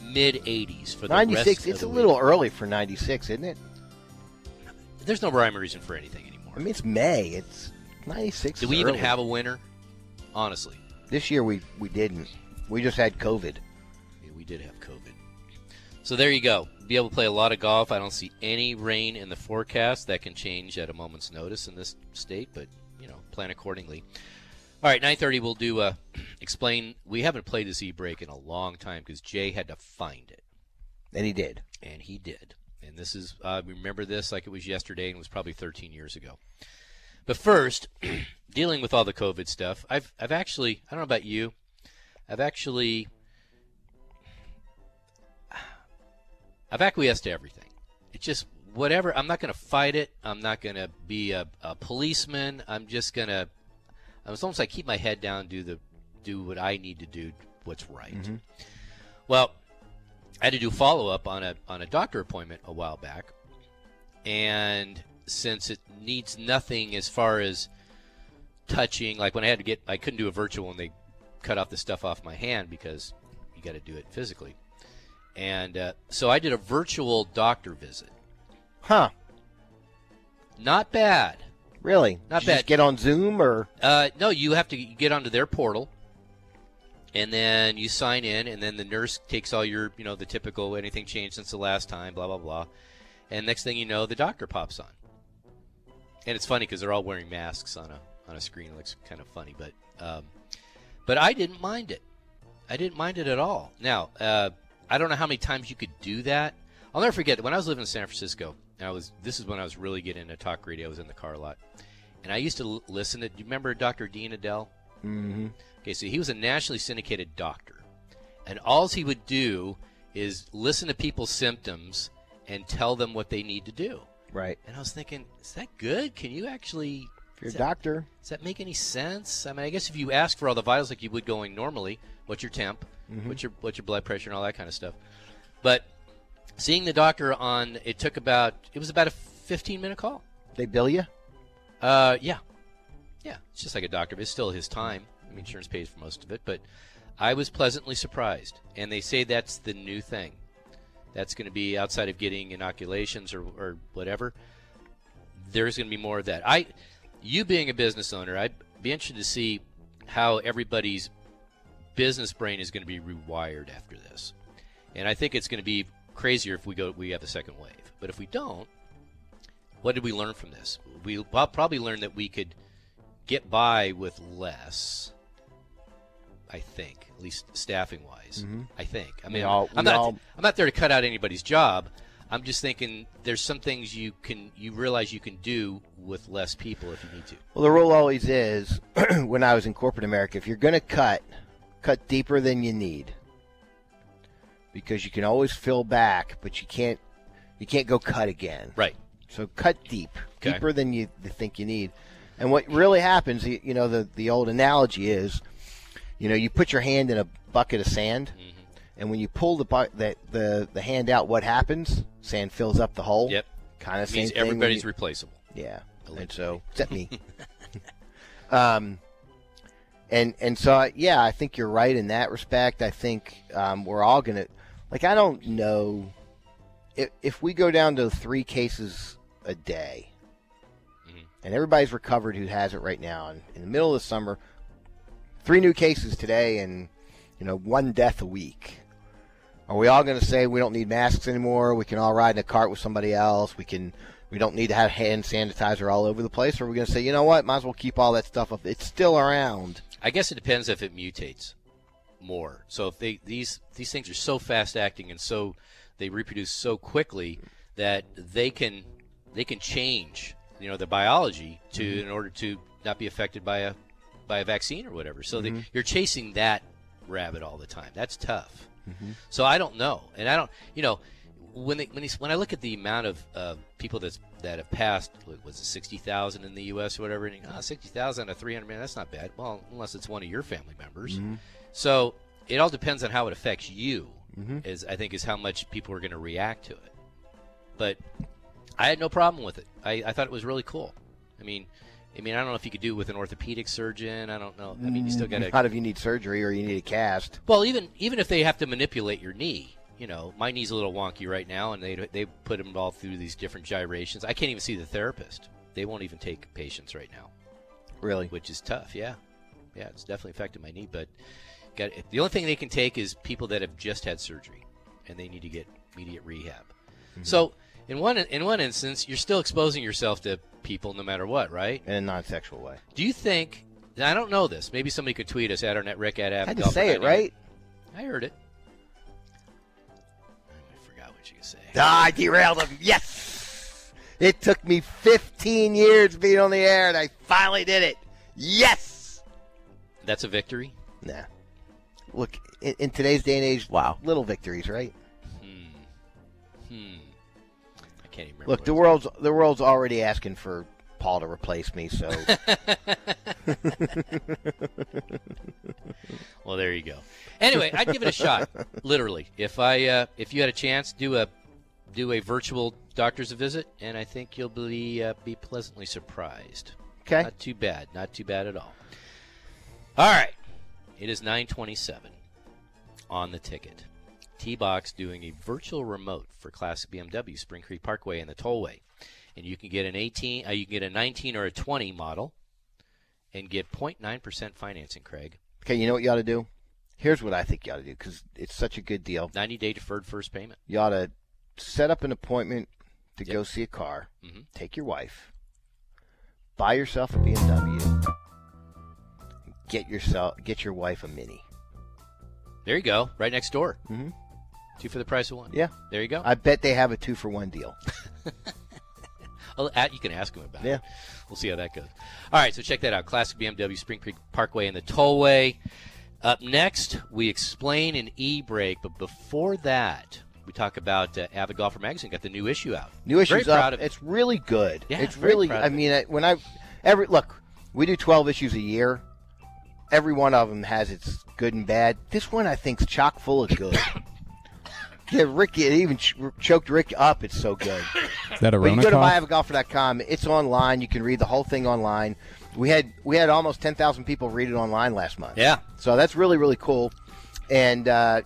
mid 80s for the 96. rest of It's a week. little early for 96, isn't it? There's no rhyme or reason for anything anymore. I mean, it's May. It's 96. Do we even early. have a winner? Honestly. This year we we didn't. We just had COVID. Yeah, we did have COVID. So there you go. Be able to play a lot of golf. I don't see any rain in the forecast. That can change at a moment's notice in this state, but you know, plan accordingly. All right, 9:30. We'll do uh, explain. We haven't played this e-break in a long time because Jay had to find it, And he did. and he did. And this is uh, remember this like it was yesterday, and it was probably 13 years ago. But first, dealing with all the COVID stuff, I've I've actually I don't know about you, I've actually I've acquiesced to everything. It's just whatever. I'm not going to fight it. I'm not going to be a, a policeman. I'm just going to. It's almost like keep my head down, do the do what I need to do, what's right. Mm-hmm. Well, I had to do follow up on a on a doctor appointment a while back, and since it needs nothing as far as touching, like when I had to get, I couldn't do a virtual and they cut off the stuff off my hand because you got to do it physically. And uh, so I did a virtual doctor visit. Huh. Not bad. Really? Not Did you just bad. get on Zoom or Uh, no, you have to get onto their portal, and then you sign in, and then the nurse takes all your, you know, the typical anything changed since the last time, blah blah blah, and next thing you know, the doctor pops on. And it's funny because they're all wearing masks on a on a screen. It looks kind of funny, but um, but I didn't mind it. I didn't mind it at all. Now, uh, I don't know how many times you could do that. I'll never forget that when I was living in San Francisco, I was this is when I was really getting into talk radio. I was in the car a lot, and I used to l- listen to. Do you remember Dr. Dean Edell? Mm-hmm. Okay, so he was a nationally syndicated doctor. And all he would do is listen to people's symptoms and tell them what they need to do. Right. And I was thinking, is that good? Can you actually you're a that- doctor, Does that make any sense? I mean, I guess if you ask for all the vitals like you would going normally, what's your temp, what's your what's your blood pressure, and all that kind of stuff. But seeing the doctor on, it took about it was about a 15 minute call. they bill you. Uh, yeah, yeah, it's just like a doctor, but it's still his time. I mean, insurance pays for most of it, but I was pleasantly surprised. And they say that's the new thing. That's going to be outside of getting inoculations or, or whatever. There's going to be more of that. I, you being a business owner, I'd be interested to see how everybody's business brain is going to be rewired after this. And I think it's going to be crazier if we go we have a second wave. But if we don't, what did we learn from this? We probably learned that we could get by with less. I think, at least staffing wise. Mm-hmm. I think. I mean, all- I'm not. all- I'm not there to cut out anybody's job. I'm just thinking there's some things you can you realize you can do with less people if you need to. Well, the rule always is when I was in corporate America, if you're going to cut, cut deeper than you need, because you can always fill back, but you can't you can't go cut again. Right. So cut deep, Okay. deeper than you think you need. And what really happens, you know, the the old analogy is, you know, you put your hand in a bucket of sand, Mm-hmm. and when you pull the bu- that the the hand out, what happens? Sand fills up the hole. Yep. Kind of same means thing everybody's you- replaceable. yeah, and Allegedly. so except me. um, and and so I- yeah, I think you're right in that respect. I think um, we're all gonna like. I don't know if if we go down to three cases a day, Mhm. and everybody's recovered who has it right now, and in the middle of the summer, three new cases today, and you know one death a week. Are we all going to say we don't need masks anymore? We can all ride in a cart with somebody else. We can. We don't need to have hand sanitizer all over the place. Or are we going to say, you know what? Might as well keep all that stuff up. It's still around. I guess it depends if it mutates more. So if they these these things are so fast acting and so they reproduce so quickly that they can they can change you know the biology to mm-hmm. in order to not be affected by a by a vaccine or whatever. So they, mm-hmm. you're chasing that rabbit all the time. That's tough. So I don't know, and I don't you know when they, when, they, when I look at the amount of uh, people that's that have passed, was it sixty thousand in the U.S. or whatever? And oh, sixty thousand to three hundred man, that's not bad. Well, unless it's one of your family members. So it all depends on how it affects you. Is I think is how much people are going to react to it. But I had no problem with it. I, I thought it was really cool. I mean, I mean, I don't know if you could do it with an orthopedic surgeon. I don't know. I mean, you still got to Not if you need surgery or you need a cast. well, even even if they have to manipulate your knee, you know, my knee's a little wonky right now, and they they put them all through these different gyrations. I can't even see the therapist. They won't even take patients right now, Really? which is tough. Yeah, yeah, it's definitely affected my knee. But got the only thing they can take is people that have just had surgery, and they need to get immediate rehab. Mm-hmm. So in one in one instance, you're still exposing yourself to people no matter what, right? In a non-sexual way. Do you think? I don't know this. Maybe somebody could tweet us at our net Rick at I had to say it, right? I heard it. I forgot what you say. Ah, I derailed him. Yes! It took me 15 years being on the air, and I finally did it. Yes! That's a victory. Nah. Look, in, in today's day and age, Wow. little victories, right? Hmm. I can't even remember. Look, the world's the world's already asking for Paul to replace me, so Well, there you go. Anyway, I'd give it a shot. Literally, if I uh, if you had a chance, do a do a virtual doctor's visit, and I think you'll be uh, be pleasantly surprised. okay. Not too bad. Not too bad at all. All right. It is 927 on the ticket. T-Box doing a virtual remote for Classic BMW Spring Creek Parkway and the Tollway. And you can get an 18, uh, you can get a 19 or a 20 model and get 0.9% financing, Craig. Okay, you know what you ought to do? Here's what I think you ought to do because it's such a good deal. 90 day deferred first payment. You ought to set up an appointment to Yep. go see a car. Mhm. Take your wife. Buy yourself a BMW. Get yourself get your wife a Mini. There you go. Right next door. Mhm. Two for the price of one. Yeah. There you go. I bet they have a two for one deal. At- you can ask him about Yeah. it. We'll see how that goes. All right, so check that out. Classic BMW, Spring Creek Parkway, and the Tollway. Up next, we explain an e-brake, but before that, we talk about uh, Avid Golfer Magazine. Got the new issue out. New issues Very proud up. of it. It's really good. Yeah, it's really. I it. mean, I, when I every look, we do twelve issues a year. Every one of them has its good and bad. This one, I think, is chock full of good. yeah, Rick, it even ch- choked Rick up. It's so good. Is that a But you Rona go to cough? myavidgolfer.com. It's online. You can read the whole thing online. We had we had almost ten thousand people read it online last month. Yeah. So that's really really cool, and uh,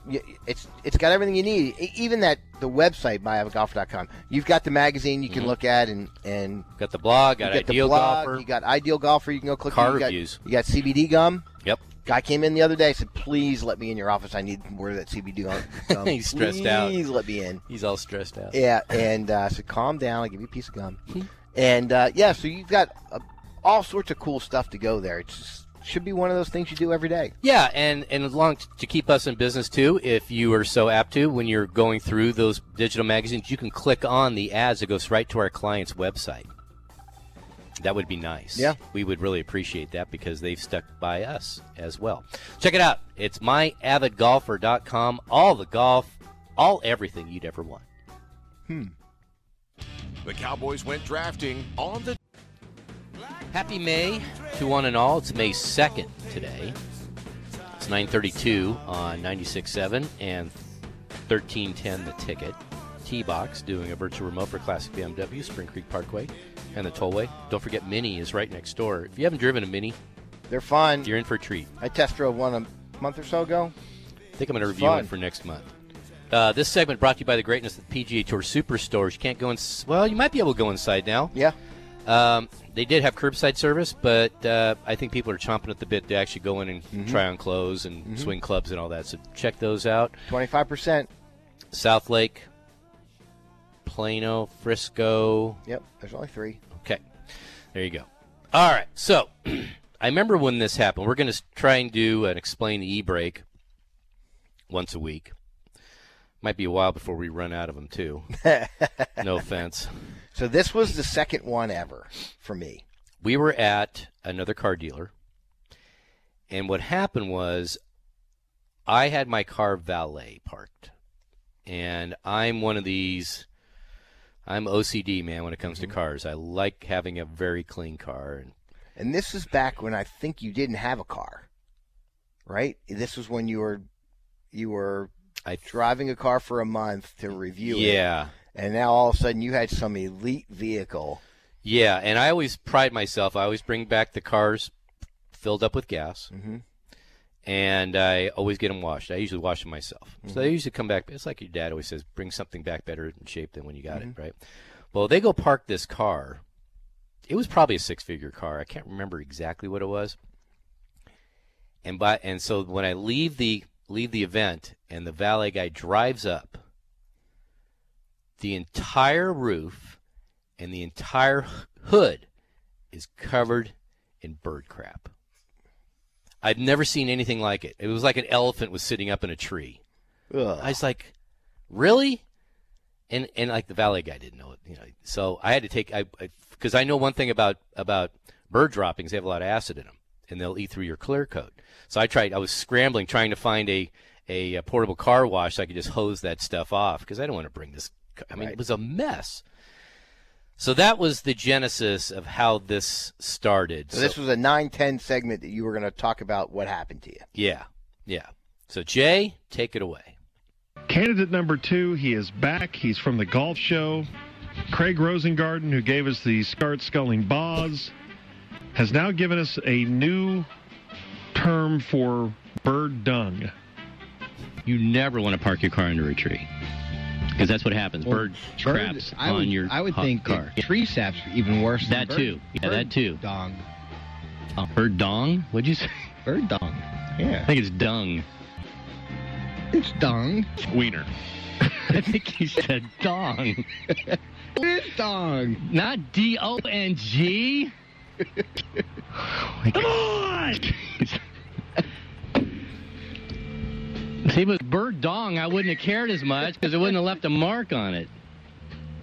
it's it's got everything you need. E- Even that the website myavidgolfer.com. You've got the magazine you can Mm-hmm. look at and and Got the blog, got you got Ideal the blog. Golfer. You got Ideal Golfer. You can go click Car on. You got- reviews. You got CBD gum. Yep. Guy came in the other day said, "Please let me in your office. I need more of that CBD gum." He's stressed out. Please let me in. He's all stressed out. Yeah, and uh, said, calm down. I'll give you a piece of gum. and uh, yeah, so you've got uh, all sorts of cool stuff to go there. It just should be one of those things you do every day. Yeah, and and as long to keep us in business too, if you are so apt to, when you're going through those digital magazines, you can click on the ads that goes right to our client's website. That would be nice. Yeah. we would really appreciate that because they've stuck by us as well. Check it out. It's myavidgolfer.com. All the golf, all everything you'd ever want. Hmm. The Cowboys went drafting on the Happy May to one and all. It's May 2nd today. It's 932 on 96.7 and 1310 the ticket. T-Box doing a virtual remote for Classic BMW, Spring Creek Parkway, and the Tollway. Don't forget Mini is right next door. If you haven't driven a Mini, They're fun. you're in for a treat. I test drove one a month or so ago. I think I'm going to review fun. one for next month. Uh, this segment brought to you by the greatness of the PGA Tour Superstores. You can't go in. Well, you might be able to go inside now. Yeah. Um, they did have curbside service, but uh, I think people are chomping at the bit to actually go in and Mm-hmm. try on clothes and swing clubs and all that. So check those out. Twenty five percent. Southlake, Plano, Frisco. Yep. There's only three. There you go. All right, so I remember when this happened. We're going to try and do an explain the e-brake once a week. Might be a while before we run out of them too. no offense. So this was the second one ever for me. we were at another car dealer, and what happened was I had my car valet parked, and I'm one of these. I'm OCD man when it comes to cars. I like having a very clean car, and And this is back when I think you didn't have a car, right? This was when you were you were I driving a car for a month to review it, yeah, and now all of a sudden you had some elite vehicle. yeah. And I always pride myself. I always bring back the cars filled up with gas, Mhm. And I always get them washed. I usually wash them myself, so they mm-hmm. usually come back. It's like your dad always says, bring something back better in shape than when you got it, mm-hmm. right? Well, they go park this car. It was probably a six-figure car. I can't remember exactly what it was. And by and so when I leave the leave the event and the valet guy drives up, the entire roof and the entire hood is covered in bird crap. I've never seen anything like it. It was like an elephant was sitting up in a tree. Ugh. I was like, really? And and like the valet guy didn't know it, you know. So I had to take I because I, know one thing about about bird droppings. They have a lot of acid in them, and they'll eat through your clear coat. So I tried. I was scrambling trying to find a a, portable car wash so I could just hose that stuff off because I don't want to bring this. I mean, it was a mess. So that was the genesis of how this started. So this was a nine ten segment that you were going to talk about what happened to you. yeah, yeah. So Jay, take it away. Candidate number two, he is back. He's from the golf show. Craig Rosengarten, who gave us the Scart Sculling Boz, has now given us a new term for bird dung. You never want to park your car under a tree. Because that's what happens. Bird craps I on would, your I would hot think car. that tree saps are even worse. That than bird, too. Yeah, bird that too. Dong. Oh, bird dong? What'd you say? Bird dong. Yeah. I think it's dung. It's dong. Wiener. I think he said dong. It is dong. Not D O N G. Oh Come on! See, if it was bird dong, I wouldn't have cared as much because it wouldn't have left a mark on it.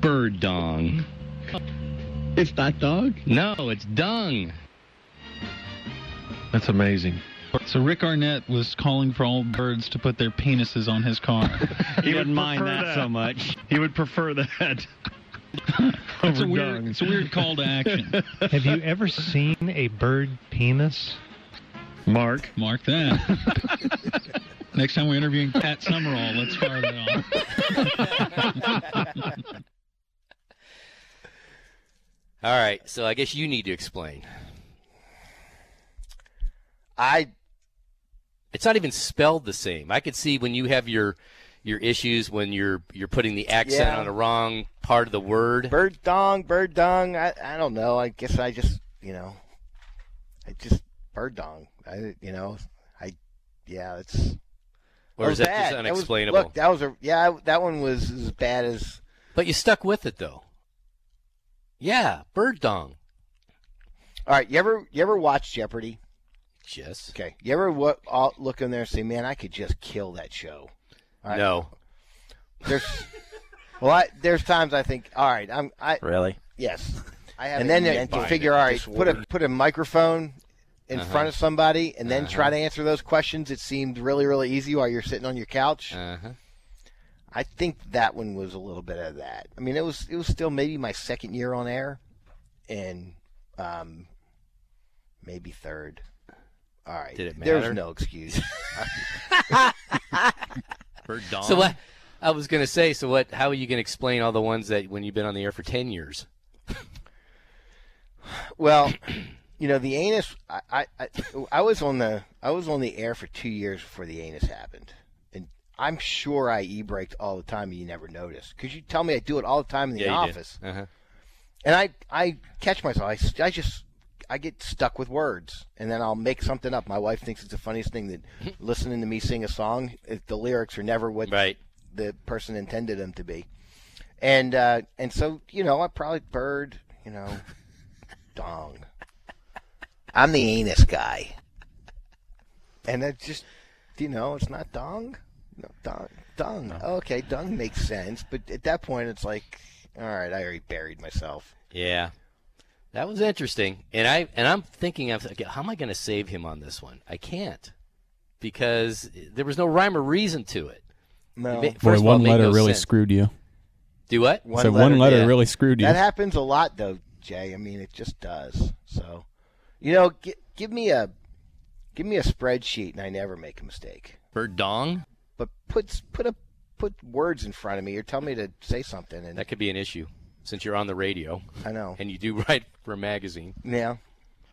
Bird dong. It's not dog. No, it's dung. That's amazing. So Rick Arnett was calling for all birds to put their penises on his car. He would didn't mind prefer that so much. He would prefer that. It's a weird, it's a weird call to action. Have you ever seen a bird penis? Mark. Mark that. Next time we're interviewing Pat Summerall, let's fire that off. All right, so I guess you need to explain. I. It's not even spelled the same. I could see when you have your your issues when you're you're putting the accent Yeah. on the wrong part of the word. Bird dong, bird dong. I, I don't know. I guess I just, you know, I just bird dong. I, you know, I, yeah, it's. Or is was that just bad. was- unexplainable? look, that was a yeah. That one was as bad as. But you stuck with it though. Yeah, bird dong. All right, you ever you ever watch Jeopardy? Yes. Okay, you ever what, uh, all, look in there and say, "Man, I could just kill that show." All right. No. There's. well, I, there's times I think, all right, I'm. I Really? Yes. I have and then mental to figure, all right, disorder. put a put a microphone in Uh-huh. front of somebody, and then try Uh-huh. to answer those questions. It seemed really, really easy while you're sitting on your couch. Uh-huh. I think that one was a little bit of that. I mean, it was it was still maybe my second year on air, and um, maybe third. All right, Did it matter? There's matter? no excuse. Bird dong. So what? I was going to say. So what? How are you going to explain all the ones that when you've been on the air for ten years? Well, you know the anus. I, I I I was on the I was on the air for two years before the anus happened, and I'm sure I e braked all the time. and You never noticed because you tell me I do it all the time in the yeah, office, Uh-huh. and I I catch myself. I just I get stuck with words, and then I'll make something up. My wife thinks it's the funniest thing that listening to me sing a song, if the lyrics are never what right. the person intended them to be, and uh, and so you know I probably bird, you know, dong. I'm the anus guy, and that just you know it's not dong, no dong, dung. Okay, dung makes sense, but at that point it's like, all right, I already buried myself. Yeah. That was interesting, and I and I'm thinking, I'm thinking, how am I going to save him on this one? I can't because there was no rhyme or reason to it. No. It Boy, first of all, one it letter no really sense. screwed you. Do what? So one letter yeah. really screwed you. That happens a lot, though, Jay. I mean, it just does. So, you know, gi- give me a give me a spreadsheet, and I never make a mistake. Bird dong. But put put a put words in front of me, or tell me to say something, and That could be an issue since you're on the radio. I know. And you do write for a magazine. yeah,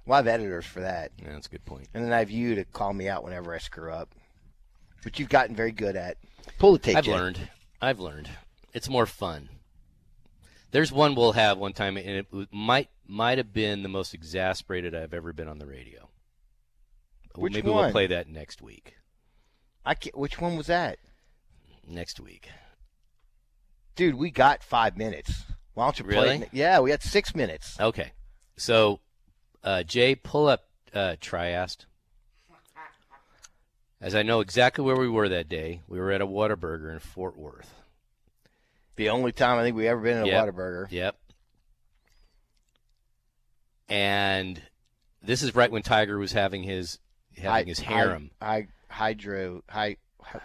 well, I have editors for that, Yeah, that's a good point. and then I have you to call me out whenever I screw up, which you've gotten very good at. Pull the tape. I've Jay. learned. I've learned. It's more fun. There's one we'll have one time, and it might might have been the most exasperated I've ever been on the radio. Which Maybe one? we'll play that next week. I can't, which one was that, Next week. dude? We got five minutes. Why don't you play? Really? it? Yeah, we got six minutes. Okay. So, uh, Jay, pull up uh, Triast. As I know exactly where we were that day, we were at a Whataburger in Fort Worth. The only time I think we've ever been in a Yep. Whataburger. Yep. And this is right when Tiger was having his having his harem. I, hydro. Hy,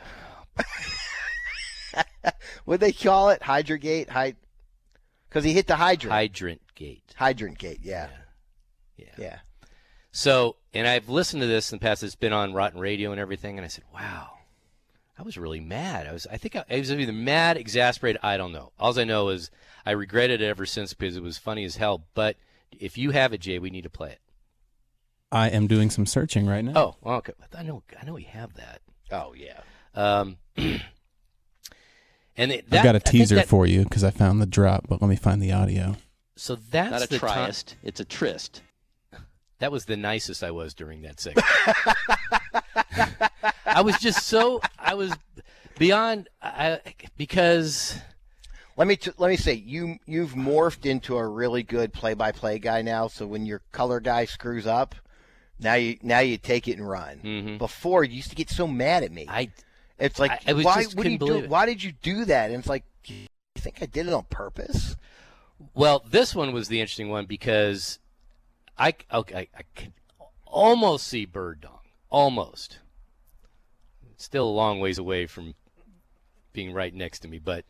what they call it? Hydrogate. Hy, because he hit the hydrant. Hydrant gate. hydrant gate. Yeah. Yeah. Yeah. So, and I've listened to this in the past. It's been on Rotten Radio and everything, and I said, "Wow, I was really mad. I was. I think I, I was either mad, exasperated. I don't know. All I know is I regretted it ever since because it was funny as hell. But if you have it, Jay, we need to play it. I am doing some searching right now. Oh, okay. I know. I know we have that. Oh yeah. Um, and it, that, I've got a teaser that- for you because I found the drop, but let me find the audio. So that's Not a the time- triest, it's a tryst. That was the nicest I was during that segment. I was just so I was beyond I, because Let me t- let me say you you've morphed into a really good play-by-play guy now. So when your color guy screws up, now you now you take it and run. Mhm. Before you used to get so mad at me. I It's like I- I why do you do? it. Why did you do that? And it's like you think I did it on purpose? Well, this one was the interesting one because I okay I, I can almost see bird dong, almost. Still a long ways away from being right next to me, but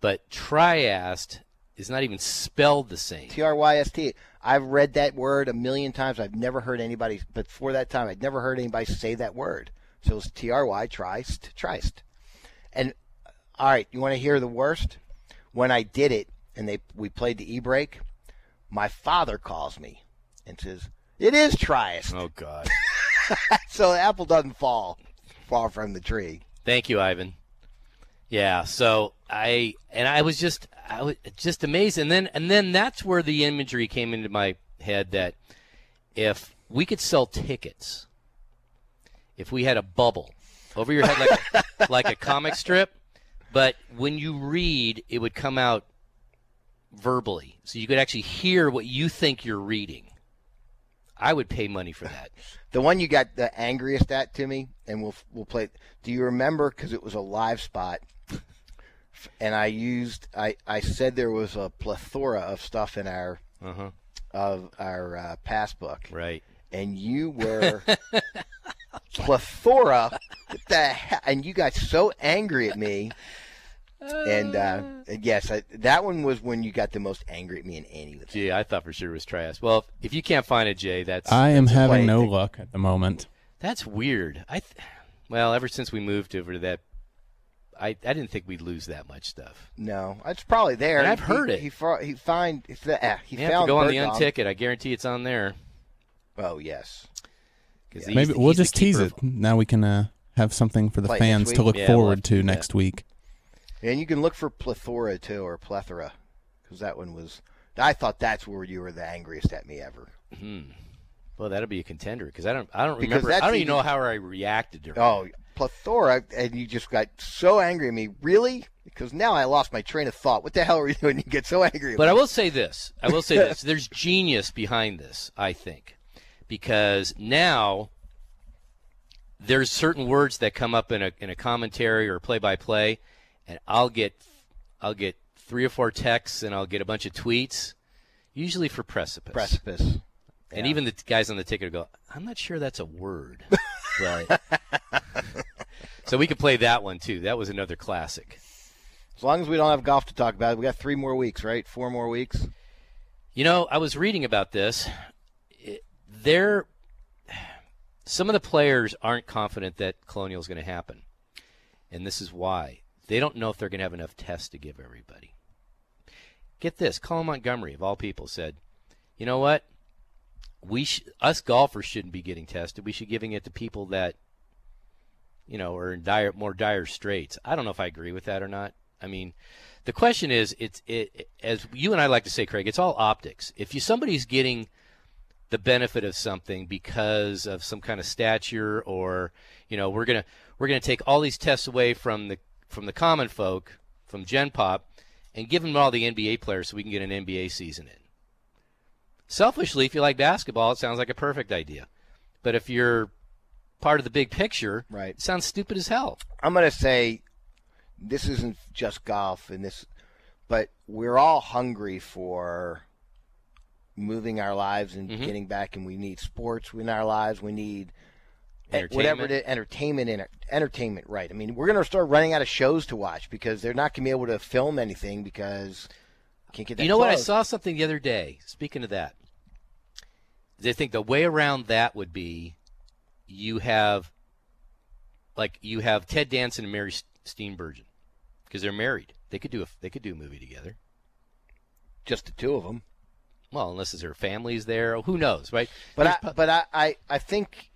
but triast is not even spelled the same. T R Y S T. I've read that word a million times. I've never heard anybody, but before that time, I'd never heard anybody say that word. So it's T R Y, trist, trist. And all right, you want to hear the worst? When I did it and they we played the e break, my father calls me and says, "It is triest." Oh God. so the apple doesn't fall far from the tree. Thank you, Ivan. Yeah, so I and I was just I was just amazed, and then and then that's where the imagery came into my head that if we could sell tickets, if we had a bubble over your head like a, like a comic strip, but when you read, it would come out verbally, so you could actually hear what you think you're reading. I would pay money for that. The one you got the angriest at to me, and we'll we'll play. Do you remember? Because it was a live spot, and I used I I said there was a plethora of stuff in our Uh-huh. of our uh, passbook, Right. and you were plethora. What the he- and you got so angry at me. And uh, and yes, I, that one was when you got the most angry at me and any of the Gee, I thought for sure it was trias. Well, if, if you can't find it, Jay, that's I am that's having no thing. luck at the moment. That's weird. I, th- well, ever since we moved over to that, I I didn't think we'd lose that much stuff. No, it's probably there. And I've He- heard he, it. He fi- he find if the, uh, he You have found to go on the Bird unticket. I guarantee it's on there. Oh yes. he's Maybe the- we'll just tease it. Now we can uh, have something for the Play fans to look Yeah, we'll forward to to that. next week. And you can look for plethora too, or plethora, because that one was. I thought that's where you were the angriest at me ever. Hmm. Well, that'll be a contender because I don't I don't Because remember. I don't even know how I reacted to. Oh, plethora, and you just got so angry at me. Really? Because now I lost my train of thought. What the hell are you doing? You get so angry. At But me? I will say this. I will say this. There's genius behind this, I think. Because now there's certain words that come up in a in a commentary or play by play and I'll get I'll get three or four texts and I'll get a bunch of tweets, usually for precipice. Precipice. And Yeah. even the guys on the ticket go, I'm not sure that's a word. but so we could play that one too. That was another classic. As long as we don't have golf to talk about, we got three more weeks, right? Four more weeks. You know, I was reading about this. It, they're some of the players aren't confident that Colonial is going to happen, and this is why they don't know if they're going to have enough tests to give everybody. Get this: Colin Montgomerie, of all people, said, "You know what? We sh- us golfers shouldn't be getting tested. We should be giving it to people that, you know, are in dire, more dire straits." I don't know if I agree with that or not. I mean, the question is, it's it as you and I like to say, Craig. It's all optics. If you somebody's getting the benefit of something because of some kind of stature, or you know, we're gonna we're gonna take all these tests away from the from the common folk, from Gen Pop, and give them all the NBA players so we can get an NBA season in. Selfishly, if you like basketball, it sounds like a perfect idea. But if you're part of the big picture, right. it sounds stupid as hell. I'm going to say this isn't just golf and this, but we're all hungry for moving our lives and Mhm. getting back, and we need sports in our lives. We need Eh, whatever it is, entertainment in entertainment. Right. I mean, we're going to start running out of shows to watch because they're not going to be able to film anything because can't get that. You know what? I saw something the other day. Speaking of that, they think the way around that would be you have, like, you have Ted Danson and Mary Steenburgen because they're married. They could do a they could do a movie together. Just the two of them. Well, unless their families there, who knows, right? But There's I, but I, I, I think,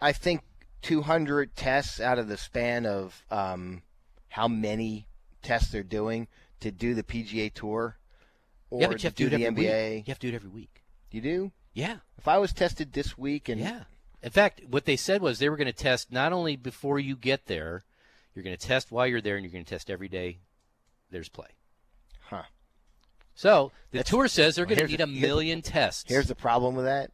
I think 200 tests out of the span of um, how many tests they're doing to do the PGA Tour, or yeah, but you have to do, the it every NBA. week. You have to do it every week. You do? Yeah. If I was tested this week and Yeah. In fact, what they said was they were going to test not only before you get there, you're going to test while you're there, and you're going to test every day there's play. Huh. So the That's- tour says they're going to need a the- here's million tests. Here's the problem with that.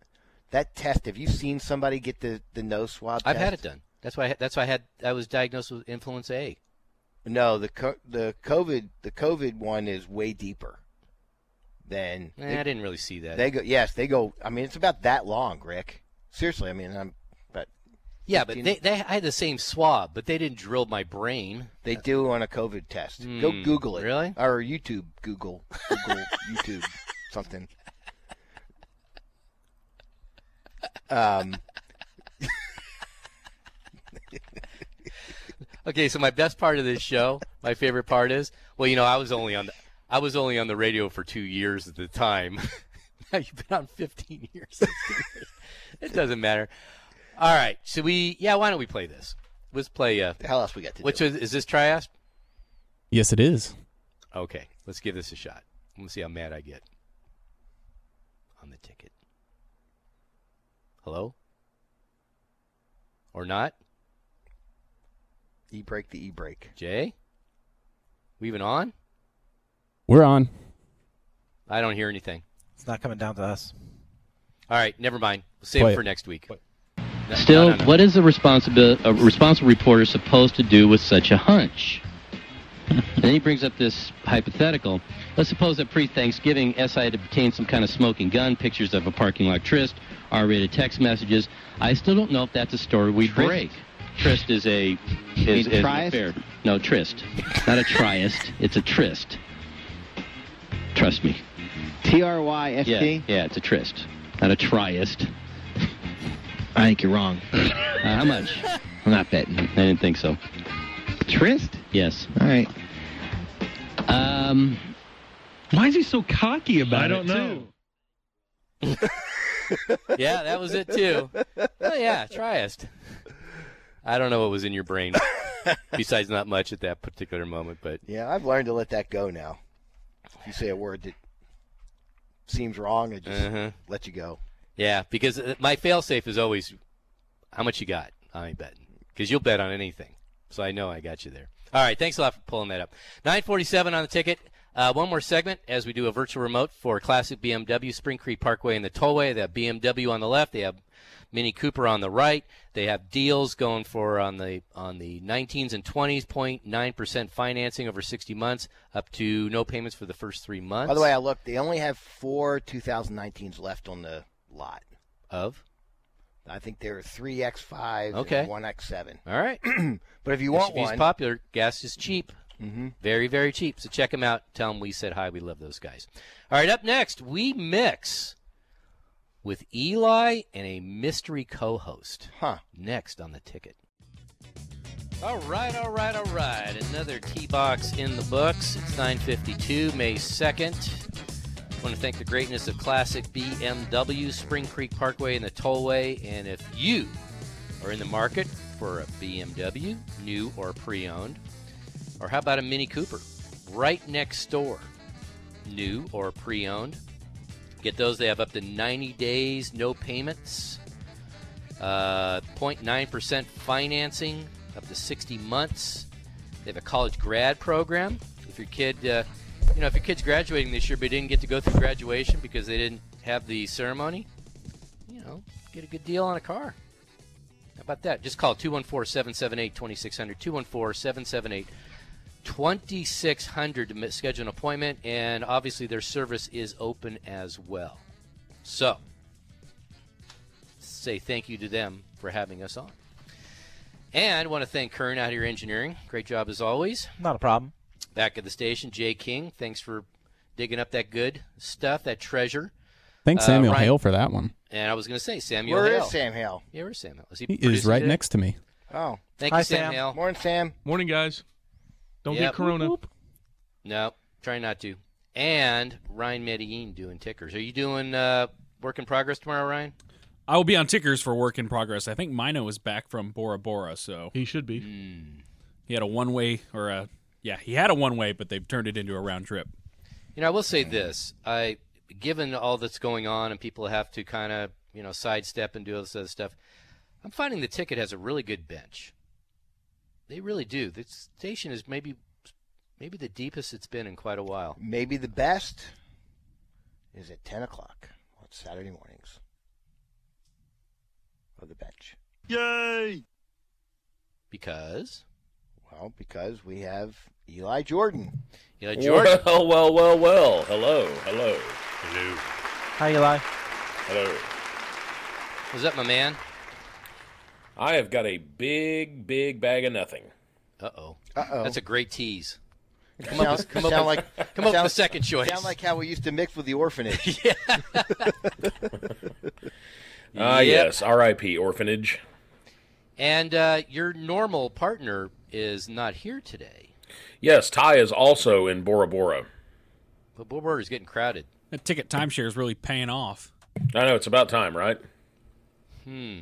That test. Have you seen somebody get the the nose swab? I've test? had it done. That's why. I, that's why I had. I was diagnosed with influenza A. No, the co- the COVID the COVID one is way deeper. then Eh, I didn't really see that. They go. Yes, they go. I mean, it's about that long, Rick. Seriously, I mean, I'm. But yeah, but they, they I had the same swab, but they didn't drill my brain. They do on a COVID test. Go Hmm, Google it. really? Or YouTube. Google. Google. YouTube. Something. Um. Okay, so my best part of this show, my favorite part is, well, you know, I was only on the, I was only on the radio for two years at the time. now you've been on 15 years. it doesn't matter. All right, so we, yeah, why don't we play this? Let's play. Uh, the hell else we got to which do? is, is this Trias? Yes, it is. Okay, let's give this a shot. Let's see how mad I get on the ticket. Hello? Or not? E break the e break. Jay? We even on? We're on. I don't hear anything. It's not coming down to us. All right, never mind. We'll save Play it it. for next week. No, Still, no, no, no. what is a responsible a uh, responsible reporter supposed to do with such a hunch? and he brings up this hypothetical. Let's suppose that pre-Thanksgiving, SI had obtained some kind of smoking gun, pictures of a parking lot tryst, R-rated text messages. I still don't know if that's a story we break. Tryst is a is, is affair. No, tryst. Not a tryst. It's a tryst. Trust me. T R Y S Yeah, yeah, it's a tryst, not a tryst. I think you're wrong. Uh, how much? I'm not betting. I didn't think so. Tryst? Yes. All right. Um, Why is he so cocky about it? I don't know. yeah, that was it too. Oh yeah, Triest. I don't know what was in your brain. Besides, not much at that particular moment, but Yeah, I've learned to let that go now. If you say a word that seems wrong, I just Uh-huh. let you go. yeah, because uh, my failsafe is always how much you got. I ain't betting because you'll bet on anything, so I know I got you there. All right, thanks a lot for pulling that up. 947 on the ticket. Uh, one more segment as we do a virtual remote for Classic BMW, Spring Creek Parkway and the Tollway. They have BMW on the left. They have Mini Cooper on the right. They have deals going for on the on the 19s and 20s, 0.9 percent financing over 60 months, up to no payments for the first three months. By the way, I looked. They only have four 2019s left on the lot. of I think there are three X5 Okay. and one X7. all right. But if you want SUV's one, popular. Gas is cheap. Mhm. Very, very cheap. So check them out. Tell them we said hi. We love those guys. All right, up next, we mix with Eli and a mystery co host. Huh. Next on the ticket. All right, all right, all right. Another T box in the books. It's 952, May 2nd. I want to thank the greatness of classic BMW, Spring Creek Parkway, and the Tollway. And if you are in the market for a BMW, new or pre owned, or how about a Mini Cooper? Right next door, new or pre owned. Get those. They have up to 90 days, no payments, uh, 0.9% financing, up to 60 months. They have a college grad program. If your kid, uh, you know, if your kid's graduating this year but didn't get to go through graduation because they didn't have the ceremony, you know, get a good deal on a car. How about that? Just call 214 778 2600. 214 778 2600 to schedule an appointment, and obviously their service is open as well. So, say thank you to them for having us on. And want to thank Kern out here engineering. Great job as always. Not a problem. Back at the station, Jay King. Thanks for digging up that good stuff, that treasure. Thanks, Uh, Samuel Ryan- Hale, for that one. And I was going to say Samuel where Hale. is Sam Hale? Yeah, where's Sam Hale? Is he, He is right today? next to me. Oh, Thank Hi, you, Sam, Sam. Hale. morning, Sam. Morning, guys. Don't Yep. get corona. No, try not to. And Ryan Medellin doing tickers. Are you doing uh, work in progress tomorrow, Ryan? I will be on tickers for work in progress. I think Mino is back from Bora Bora, so He should be. Hmm. he had a one way or a yeah, he had a one way, but they've turned it into a round trip. You know, I will say mm-hmm. this: I, given all that's going on, and people have to kind of you know sidestep and do all this other stuff, I'm finding the ticket has a really good bench. They really do. The station is maybe maybe the deepest it's been in quite a while. Maybe the best is at 10 o'clock on Saturday mornings. Of the bench. Yay! Because Well, because we have Eli Jordan. Eli Jordan. Well, well, well, well. Hello, hello. Hello. Hi, Eli. Hello. Was that my man? I have got a big, big bag of nothing. Uh oh. Uh-oh. That's a great tease. Come Sound- up with, come up sound with, like- come up with sound- the second choice. Sound like how we used to mix with the orphanage. Ah, Yep. yes. R.I.P. Orphanage. And uh, your normal partner is not here today. Yes, Ty is also in Bora Bora. But Bora Burger's getting crowded. That ticket timeshare is really paying off. I know it's about time, right? Hmm.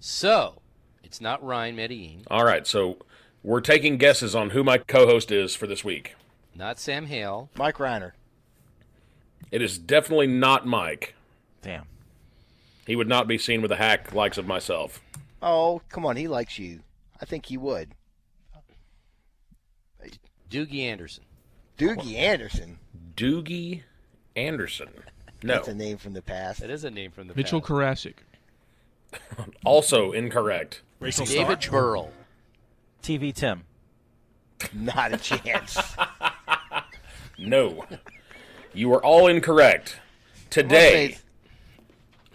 So, it's not Ryan Medellin, All right, so we're taking guesses on who my co-host is for this week. not Sam Hale. Mike Rhyner. It is definitely not Mike. Damn. He would not be seen with a hack likes of myself. Oh, come on. He likes you. I think he would. Doogie Anderson. Doogie Anderson. Doogie Anderson. No. That's a name from the past. That is a name from the Mitchell past. Mitchell Karasik. Also incorrect. David Burrell. TV Tim. Not a chance. No. You are all incorrect. Today,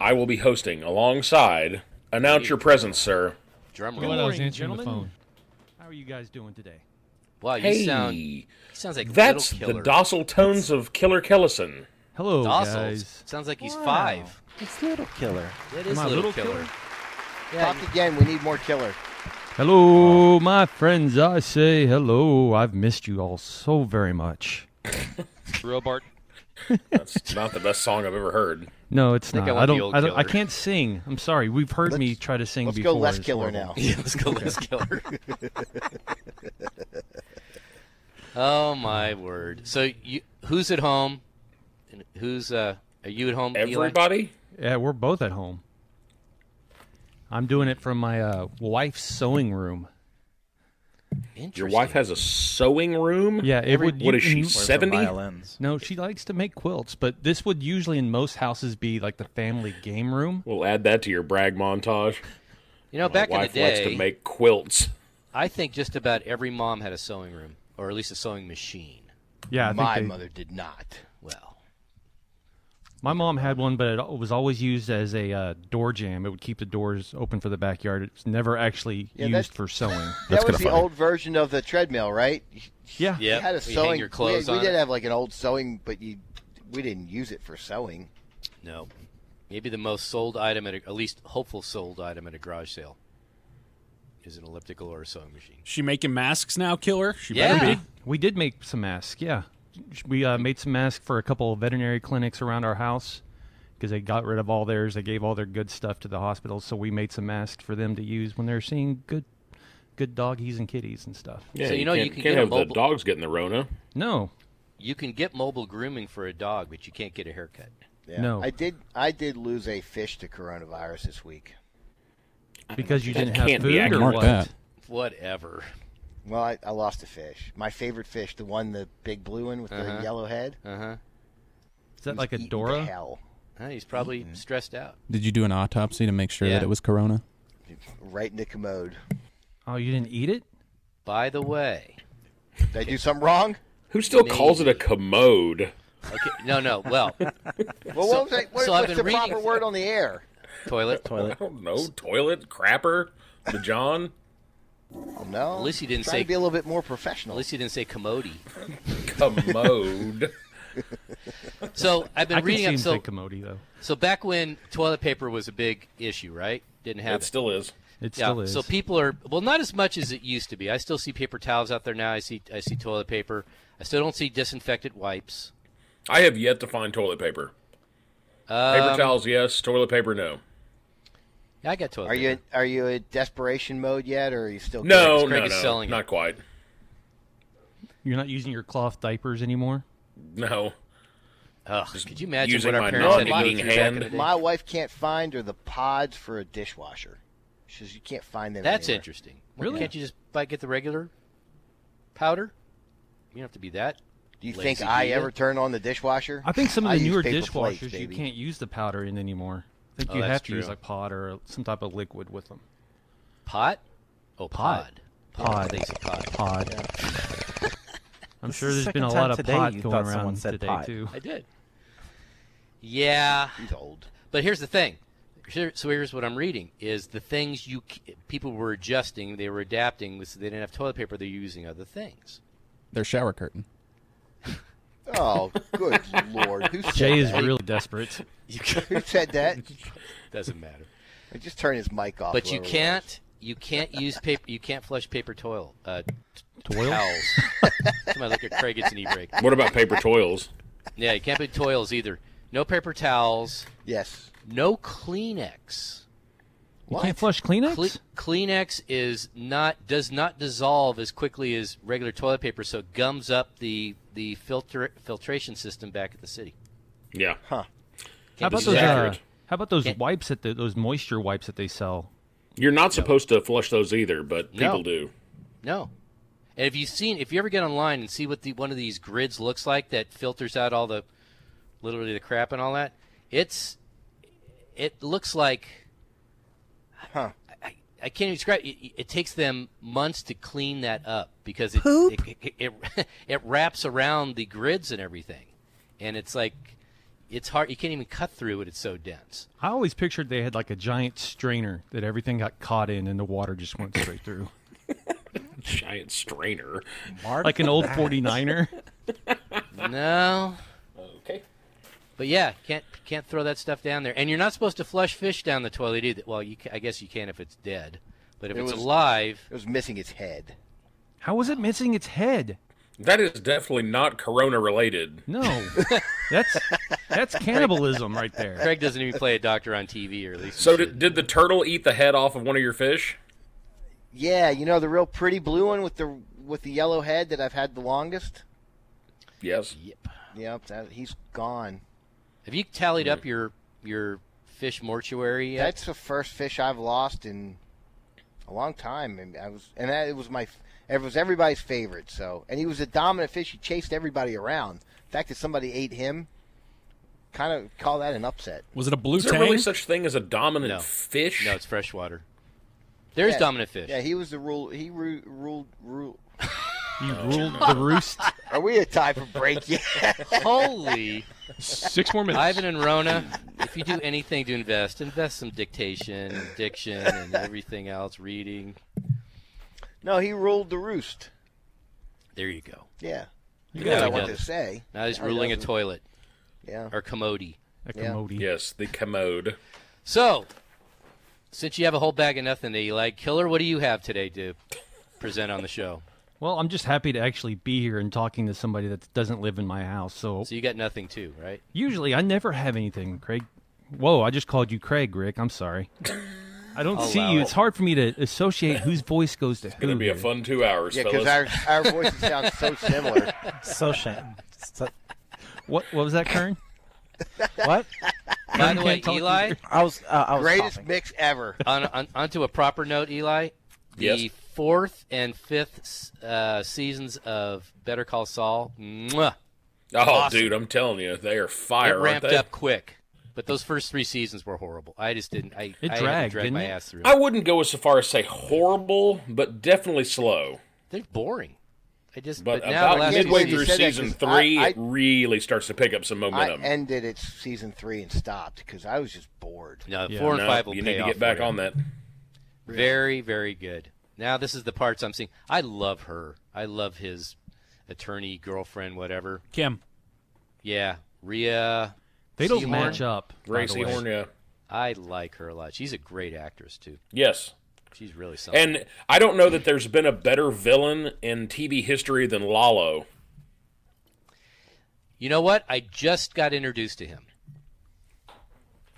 I will be hosting alongside. Announce your presence, sir. Drum roll. what? I was morning, answering the gentlemen. phone. How are you guys doing today? Wow, you Hey, sound. He sounds like that's Little the docile tones of Killer Kellison. Hello, Docile. guys. Sounds like he's Wow. five. It's Little Killer. It is Am I Little, Little Killer. Killer? Yeah, Talk again. We need more killer. Hello, my friends. I say hello. I've missed you all so very much. Robart. That's not the best song I've ever heard. No, it's I not. want I don't. I don't. I can't sing. I'm sorry. We've heard me Let's- try to sing Let's before. go less killer now. Yeah, let's go less killer. oh my word! So you, who's at home? And who's uh? Are you at home? Eli? Everybody? Yeah, we're both at home. I'm doing it from my uh, wife's sewing room. Your wife has a sewing room? Yeah, it Every, would. what you- is she, in- Where's the 70? No, she likes to make quilts, but this would usually in most houses be like the family game room. We'll add that to your brag montage. You know, My back in the wife likes day, to make quilts. I think just about every mom had a sewing room, or at least a sewing machine. Yeah, I think My they- mother did not. Well, My mom had one, but it was always used as a uh, door jam. It would keep the doors open for the backyard. It's never actually Yeah, used for sewing. that was the old version of the treadmill, right? Yeah. You had a we hang sewing. your clothes we, we did it. have like an old sewing, but you we didn't use it for sewing. no. Maybe the most sold item at a, at least hopeful sold item at a garage sale is an elliptical or a sewing machine. She making masks now, killer? She Yeah. better be. We did make some masks. Yeah, we uh, made some masks for a couple of veterinary clinics around our house because they got rid of all theirs. They gave all their good stuff to the hospitals, so we made some masks for them to use when they're seeing good, good doggies and kitties and stuff. Yeah, So, you know, you can't, can can't get a have the mobile- dogs getting the Rona. No, You can get mobile grooming for a dog, but you can't get a haircut. Yeah. No. I did. I did lose a fish to coronavirus this week. because you That didn't have can't be food or. Mark what? that. Whatever. Well, I, I lost a fish. My favorite fish, the one, the big blue one with Uh-huh. the yellow head. Uh huh. Is that like a Dora? Hell, he's probably stressed out. Did you do an autopsy to make sure Yeah. that it was corona? right in the commode. Oh, you didn't eat it? By the way, Did I do something wrong? Who still calls it a commode? okay, no, no. Well, Well, So- what was I, what, so I've been the reading- proper word on the air? toilet. toilet. I don't know. Toilet? Crapper? The John? Oh, no. At least you didn't Trying say- to be a little bit more At professional. least you didn't say commodie. Commode. So I've been I can reading see up. him So, say commodity though. so back when toilet paper was a big issue, right? Didn't have it still is. It yeah. still is. So people are well, not as much as it used to be. I still see paper towels out there now. I see I see toilet paper. I still don't see disinfectant wipes. I have yet to find toilet paper. Um, Paper towels, yes. Toilet paper, no. Yeah, I got toilet Are paper. you in, are you in desperation mode yet, or are you still? No, Craig no, is no. selling it. Not quite. You're not using your cloth diapers anymore. No. Ugh, could you imagine using what our my parents had to go non-eating through back in hand. My wife can't find or the pods for a dishwasher. She says you can't find them. That's anywhere. interesting. Well, Really? Can't you just buy get the regular powder? You don't have to be that. Do you think I do you? ever turn on the dishwasher? I think some of the use newer dishwashers plates, you can't use the powder in anymore. I think Oh, you have to use true. like pot or some type of liquid with them. Pot? Oh, Pod. pod. Pod. They say pod. Pod. I'm This sure is the there's been a lot of pot going around said today pot. too. I did. Yeah. He's old. But here's the thing. So here's what I'm reading: is the things you people were adjusting, they were adapting. Was they didn't have toilet paper, they're using other things. Their shower curtain. Oh, good lord! Who said Jay is that? really desperate. You Who said that? Doesn't matter. I just turn his mic off. But you can't you can't use paper. You can't flush paper toil. Uh, t- Toil? towels. Somebody look at Craig gets an e-break. What about paper toils? Yeah, you can't put toils either. No paper towels. Yes. No Kleenex. You can't flush Kleenex. Cle- Kleenex is not does not dissolve as quickly as regular toilet paper, so it gums up the the filter filtration system back at the city. Yeah. Huh. how about those? Uh, how about those Can't- wipes that the, those moisture wipes that they sell? You're not supposed to flush those either, but people No. do. No. And if you've seen, if you ever get online and see what the one of these grids looks like that filters out all the, literally the crap and all that, it's, it looks like, Huh. I, I can't even describe. It, it takes them months to clean that up because it Poop? It, it, it it wraps around the grids and everything, and it's like, it's hard. You can't even cut through it. It's so dense. I always pictured they had like a giant strainer that everything got caught in, and the water just went straight through, Giant strainer. like an old 49er. No. Okay. But yeah, can't can't throw that stuff down there. And you're not supposed to flush fish down the toilet either. Well, you ca- I guess you can if it's dead, but if It it's was- alive, It was missing its head. How was it missing its head? That is definitely not corona related. No, that's that's cannibalism right there. Craig doesn't even play a doctor on TV, or at least. So did, did the turtle eat the head off of one of your fish? Yeah, you know the real pretty blue one with the with the yellow head that I've had the longest. Yes. Yep. Yep, that, he's gone. Have you tallied up your your fish mortuary yet? That's the first fish I've lost in a long time. And I was, and that, it was my, it was everybody's favorite. So, and he was a dominant fish. He chased everybody around. The fact that somebody ate him, kind of call that an upset. Was it a blue Is there tang? really such thing as a dominant No. fish? no, it's freshwater. There's Yeah. dominant fish. Yeah, he was the rule. He ru- ruled. Rule. You oh, ruled the roost. Are we a time for break yet? Holy Six more minutes. Ivan and Rona, if you do anything to invest, invest some dictation, diction, and everything else, reading. no, he ruled the roost. There you go. Yeah, You know what I got it. to say. Now he's ruling a toilet Yeah. or commode. A Yeah. commode. Yes, the commode. So, since you have a whole bag of nothing that you like, Killer, what do you have today to present on the show? Well, I'm just happy to actually be here and talking to somebody that doesn't live in my house. So So you got nothing too, right? usually I never have anything, Craig. Whoa, I just called you Craig, Rick. I'm sorry. I don't I'll see you. it. It's hard for me to associate whose voice goes to It's who. going to be a here. fun two hours, Yeah, because our our voices sound so similar. So shame. So, What? What was that, Kern? what? By the way, Can't talk to Eli. I was. Uh, I was Greatest coughing. mix ever. on, on onto a proper note, Eli. The Yes. Fourth and fifth uh, seasons of Better Call Saul, mwah, oh, awesome. dude, I'm telling you, they are it fire, aren't ramped they? up quick. But those first three seasons were horrible. I just didn't. I, It I had to dragged, drag didn't my it? ass through. I wouldn't go as far as say horrible, but definitely slow. They're boring. I just. But, But, now about the last midway through season that, three, I- I- it really starts to pick up some I momentum. ended at season three and stopped because I was just bored. no, Yeah. four and No, five will you pay need to get back on that. Very, very good. Now this is the parts I'm seeing. I love her. I love his attorney girlfriend, whatever. Kim. Yeah, Rhea. They don't Seehorn. match up. by Ray the yeah. I like her a lot. She's a great actress too. Yes. She's really something. And I don't know that there's been a better villain in TV history than Lalo. you know what? I just got introduced to him.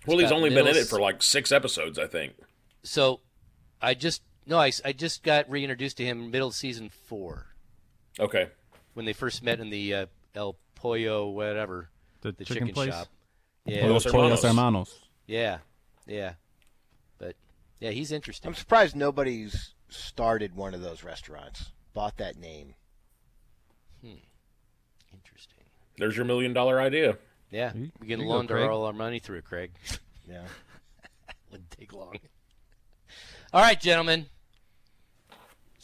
Well, he's got only been in it for like six episodes, I think. So, I just no, I, I just got reintroduced to him middle of season four Okay. when they first met in the uh, El Pollo whatever The, the chicken, chicken place. shop. Yeah, Los Pollos Hermanos. Hermanos. yeah, yeah. But yeah, he's interesting. I'm surprised nobody's started one of those restaurants. Bought that name. Hmm. Interesting. There's your million dollar idea. Yeah, You- we can you go, launder all our money through it, Craig. Yeah. Wouldn't take long. All right, gentlemen.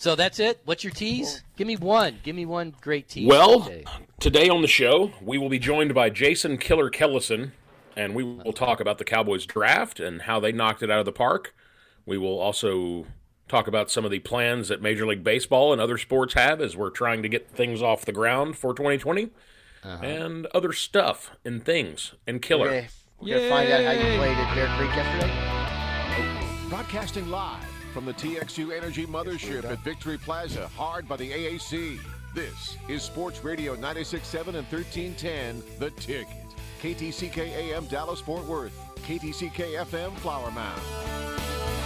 So that's it. What's your tease? Give me one. Give me one great tease. Well, today. today on the show, we will be joined by Jason Killer Kellison, and we will talk about the Cowboys draft and how they knocked it out of the park. We will also talk about some of the plans that Major League Baseball and other sports have as we're trying to get things off the ground for 2020, Uh-huh. and other stuff and things and Killer. Okay, we're gonna find out how you played at Bear Creek yesterday. Broadcasting live from the TXU Energy Mothership at Victory Plaza, hard by the AAC. This is Sports Radio 96.7 and 1310, The Ticket. KTCK AM Dallas Fort Worth, KTCK FM Flower Mound.